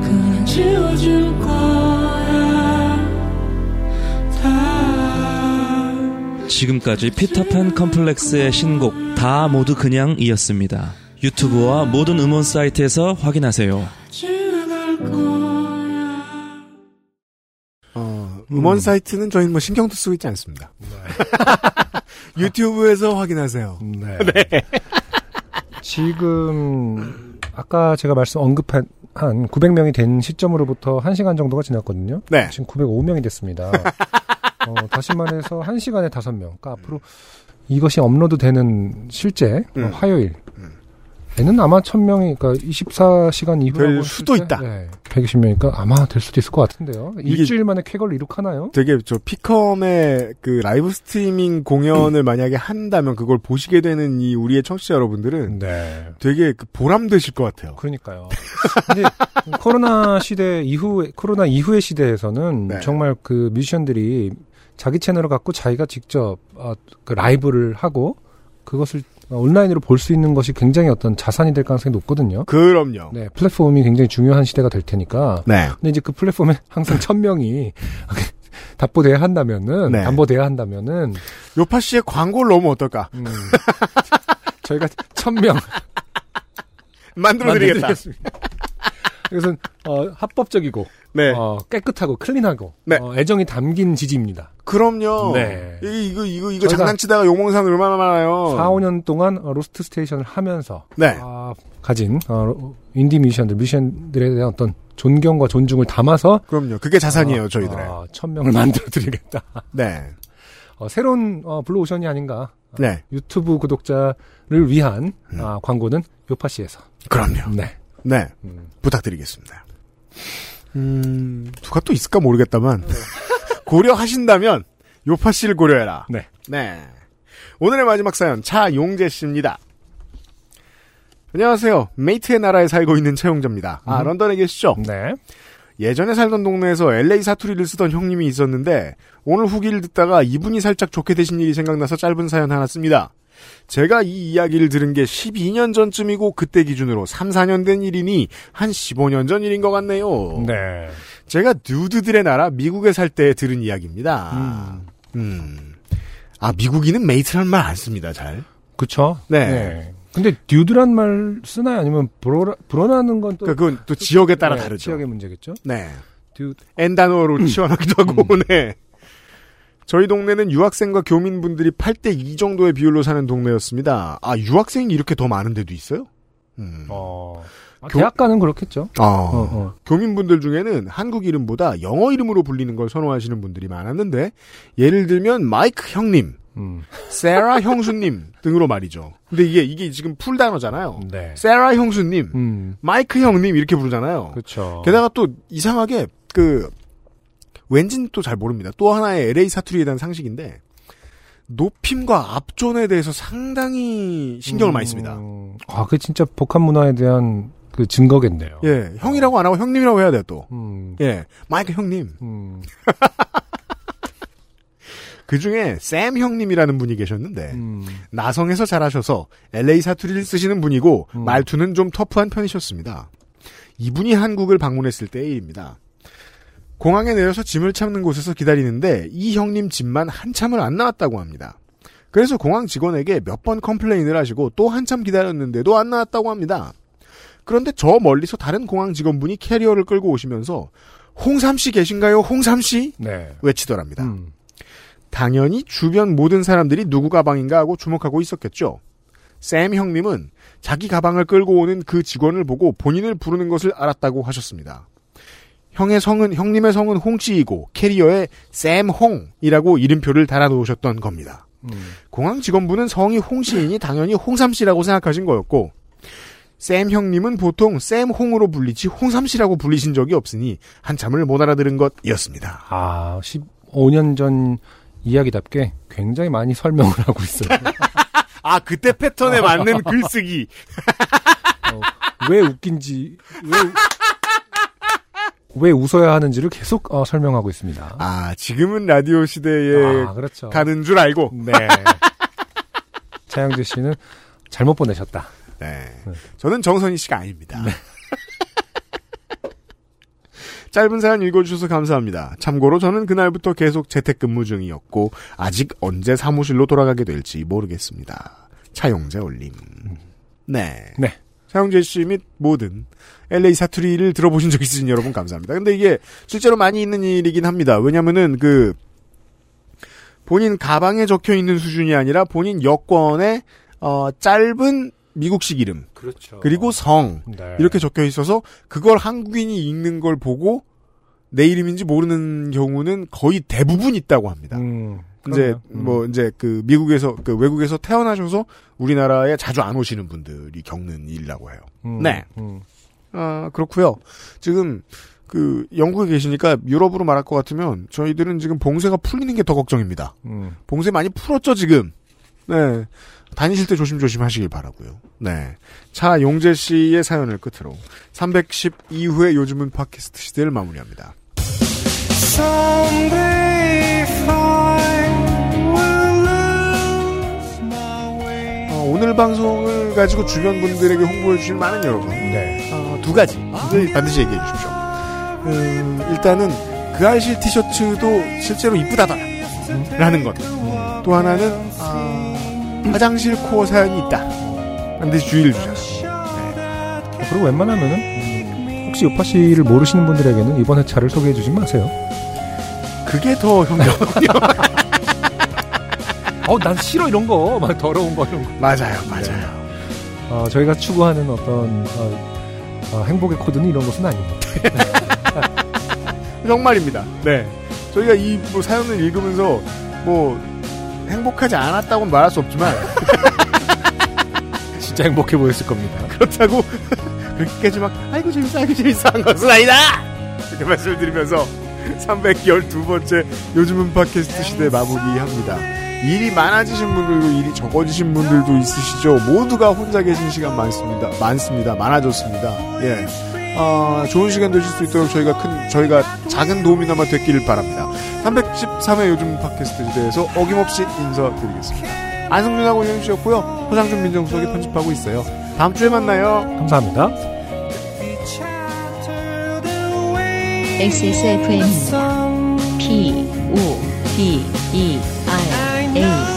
그냥 지워질 거야 다 지금까지 피터팬 컴플렉스의 신곡 다 모두 그냥이었습니다. 유튜브와 모든 음원 사이트에서 확인하세요. 지나갈 거 야 어, 음원 사이트는 저희는 뭐 신경도 쓰고 있지 않습니다. 유튜브에서 확인하세요. 네. 지금 아까 제가 말씀 언급한 한 900명이 된 시점으로부터 1시간 정도가 지났거든요. 네. 지금 905명이 됐습니다. 어, 다시 말해서 1시간에 5명. 그러니까 앞으로 이것이 업로드 되는 실제 어, 음. 화요일 에는 아마 1000명이 그러니까 24시간 이후라고 될 수도 때, 있다. 네, 120명이니까 아마 될 수도 있을 것 같은데요. 일주일 만에 쾌거를 이룩하나요? 되게 저 피컴의 그 라이브 스트리밍 공연을 만약에 한다면 그걸 보시게 되는 이 우리의 청취자 여러분들은 네. 되게 그 보람 되실 것 같아요. 그러니까요. 근데 코로나 시대 이후 코로나 이후의 시대에서는 네. 정말 그 뮤지션들이 자기 채널을 갖고 자기가 직접 어, 그 라이브를 하고 그것을 온라인으로 볼 수 있는 것이 굉장히 어떤 자산이 될 가능성이 높거든요. 그럼요. 네, 플랫폼이 굉장히 중요한 시대가 될 테니까. 네. 근데 이제 그 플랫폼에 항상 천 명이 답보돼야 한다면은 네. 담보돼야 한다면은 요파 씨의 광고를 넣으면 어떨까? 음, 저희가 천 명 만들어드리겠다. 이것은 어, 합법적이고 네. 어, 깨끗하고 clean하고 네. 어, 애정이 담긴 지지입니다. 그럼요. 네. 이- 이거 이거 이거 장난치다가 사람 얼마나 많아요. 4, 5년 동안 어, 로스트 스테이션을 하면서 네. 아, 가진 어, 인디 뮤지션들, 뮤지션들에 대한 어떤 존경과 존중을 담아서 그럼요. 그게 자산이에요, 어, 저희들의. 어, 천 명을 만들어 드리겠다. 네. 어, 새로운 어, 블루오션이 아닌가. 어, 네. 유튜브 구독자를 위한 아, 광고는 요파씨에서. 그럼요. 네. 네. 음. 부탁드리겠습니다. 음, 누가 또 있을까 모르겠다만. 고려하신다면, 요파 씨를 고려해라. 네. 네. 오늘의 마지막 사연, 차용재 씨입니다. 안녕하세요. mate의 나라에 살고 있는 차용재입니다. 아, 음. 런던에 계시죠? 네. 예전에 살던 동네에서 LA 사투리를 쓰던 형님이 있었는데, 오늘 후기를 듣다가 이분이 살짝 좋게 되신 일이 생각나서 짧은 사연 하나 씁니다. 제가 이 이야기를 들은 게 12년 전쯤이고 그때 기준으로 3, 4년 된 일이니 한 15년 전 일인 것 같네요. 네. 제가 dude들의 나라 미국에 살 때 들은 이야기입니다. 음. 아, 미국인은 mate라는 말안 씁니다, 잘. 그쵸. 네. 근데 dude란 말 쓰나요? 아니면 bro, bro라는 건 또. 그러니까 그건 또 지역에 따라 네, 다르죠. 지역의 문제겠죠? 네. 듀, N 단어로 치환하기도 하고, 네. 저희 동네는 유학생과 교민분들이 8대 2 정도의 비율로 사는 동네였습니다. 아, 유학생이 이렇게 더 많은 데도 있어요? 음. 어. 아, 교- 대학가는 그렇겠죠. 아, 어, 어. 교민분들 중에는 한국 이름보다 영어 이름으로 불리는 걸 선호하시는 분들이 많았는데, 예를 들면 마이크 형님, 음. 세라 형수님 등으로 말이죠. 근데 이게, 이게 지금 full 단어잖아요. 네. 세라 형수님, 음. 마이크 형님 이렇게 부르잖아요. 그렇죠. 게다가 또 이상하게 그 왠지는 또 잘 모릅니다. 또 하나의 LA 사투리에 대한 상식인데 높임과 앞존에 대해서 상당히 신경을 많이 씁니다. 음. 아, 그 진짜 복합 문화에 대한 그 증거겠네요. 예, 형이라고 안 하고 형님이라고 해야 돼요 또. 음. 예, 마이크 형님. 음. 그 중에 샘 형님이라는 분이 계셨는데 음. 나성에서 자라셔서 LA 사투리를 쓰시는 분이고 음. 말투는 좀 터프한 편이셨습니다. 이분이 한국을 방문했을 때의 일입니다. 공항에 내려서 짐을 찾는 곳에서 기다리는데 이 형님 짐만 한참을 안 나왔다고 합니다. 그래서 공항 직원에게 몇 번 complain을 하시고 또 한참 기다렸는데도 안 나왔다고 합니다. 그런데 저 멀리서 다른 공항 직원분이 캐리어를 끌고 오시면서 홍삼 씨 계신가요? 홍삼 씨? 네. 외치더랍니다. 음. 당연히 주변 모든 사람들이 누구 가방인가 하고 주목하고 있었겠죠. 샘 형님은 자기 가방을 끌고 오는 그 직원을 보고 본인을 부르는 것을 알았다고 하셨습니다. 형의 성은 형님의 성은 홍씨이고 캐리어에 샘 홍이라고 이름표를 달아놓으셨던 겁니다. 음. 공항 직원분은 성이 홍씨이니 당연히 홍삼씨라고 생각하신 거였고 샘 형님은 보통 샘 홍으로 불리지 홍삼씨라고 불리신 적이 없으니 한참을 못 알아들은 것이었습니다. 아, 15년 전 이야기답게 굉장히 많이 설명을 하고 있어요. 아 그때 패턴에 맞는 글쓰기. 어, 왜 웃긴지, 왜, 우- 왜 웃어야 하는지를 계속 어, 설명하고 있습니다. 아 지금은 라디오 시대에 아, 그렇죠. 가는 줄 알고. 네. 차영재 씨는 잘못 보내셨다. 네. 저는 정선희 씨가 아닙니다. 짧은 사연 읽어주셔서 감사합니다. 참고로 저는 그날부터 계속 재택근무 중이었고 아직 언제 사무실로 돌아가게 될지 모르겠습니다. 차용재 올림. 네. 네. 차용재 씨 및 모든 LA 사투리를 들어보신 적 있으신 여러분 감사합니다. 근데 이게 실제로 많이 있는 일이긴 합니다. 왜냐면은 그 본인 가방에 적혀 있는 수준이 아니라 본인 여권에 어 짧은 미국식 이름 그렇죠. 그리고 성 네. 이렇게 적혀 있어서 그걸 한국인이 읽는 걸 보고 내 이름인지 모르는 경우는 거의 대부분 있다고 합니다. 음, 이제. 음. 뭐 이제 그 미국에서 그 외국에서 태어나셔서 우리나라에 자주 안 오시는 분들이 겪는 일이라고 해요. 음, 네. 음. 아 그렇고요. 지금 그 영국에 계시니까 유럽으로 말할 것 같으면 저희들은 지금 봉쇄가 풀리는 게 더 걱정입니다. 음. 봉쇄 많이 풀었죠 지금. 네. 다니실 때 조심조심 하시길 바라고요. 네. 차 용재 씨의 사연을 끝으로 310 이후의 요즘은 팟캐스트 시대를 마무리합니다. 어, 오늘 방송을 가지고 주변 분들에게 홍보해 주실 많은 여러분. 네. 어, 두 가지 반드시, 반드시 얘기해 주십시오. 음, 일단은 그 알실 티셔츠도 실제로 이쁘다더라. 라는 것. 또 하나는 아, 화장실 코어 사연이 있다. 반드시 주의를 주셔라. 어, 그리고 웬만하면은 음, 혹시 요파 씨를 모르시는 분들에게는 이번 회차를 소개해 주지 마세요. 그게 더 현명하군요. 어, 난 싫어 이런 거, 막 더러운 거 이런 거. 맞아요, 맞아요. 어, 저희가 추구하는 어떤 어, 어, 행복의 코드는 이런 것은 아닙니다. 정말입니다. 네. 저희가 이 뭐 사연을 읽으면서 뭐 행복하지 않았다고는 말할 수 없지만 진짜 행복해 보였을 겁니다. 그렇다고 그렇게까지 막 아이고 재밌어 아이고 재밌어 한 것은 아니다 이렇게 말씀을 드리면서 312번째 요즘은 팟캐스트 시대 마무리합니다 일이 많아지신 분들도 일이 적어지신 분들도 있으시죠? 모두가 혼자 계신 시간 많습니다. 많습니다. 많아졌습니다. 예. 아, 좋은 시간 되실 수 있도록 저희가 큰 저희가 작은 도움이나마 됐기를 바랍니다. 313회 요즘 팟캐스트 시대에서 어김없이 인사드리겠습니다. 안승준하고 윤씨였고요. 허상준 민정수석이 편집하고 있어요. 다음 주에 만나요. 감사합니다. XSFM입니다. P, O, D, E, R, eight.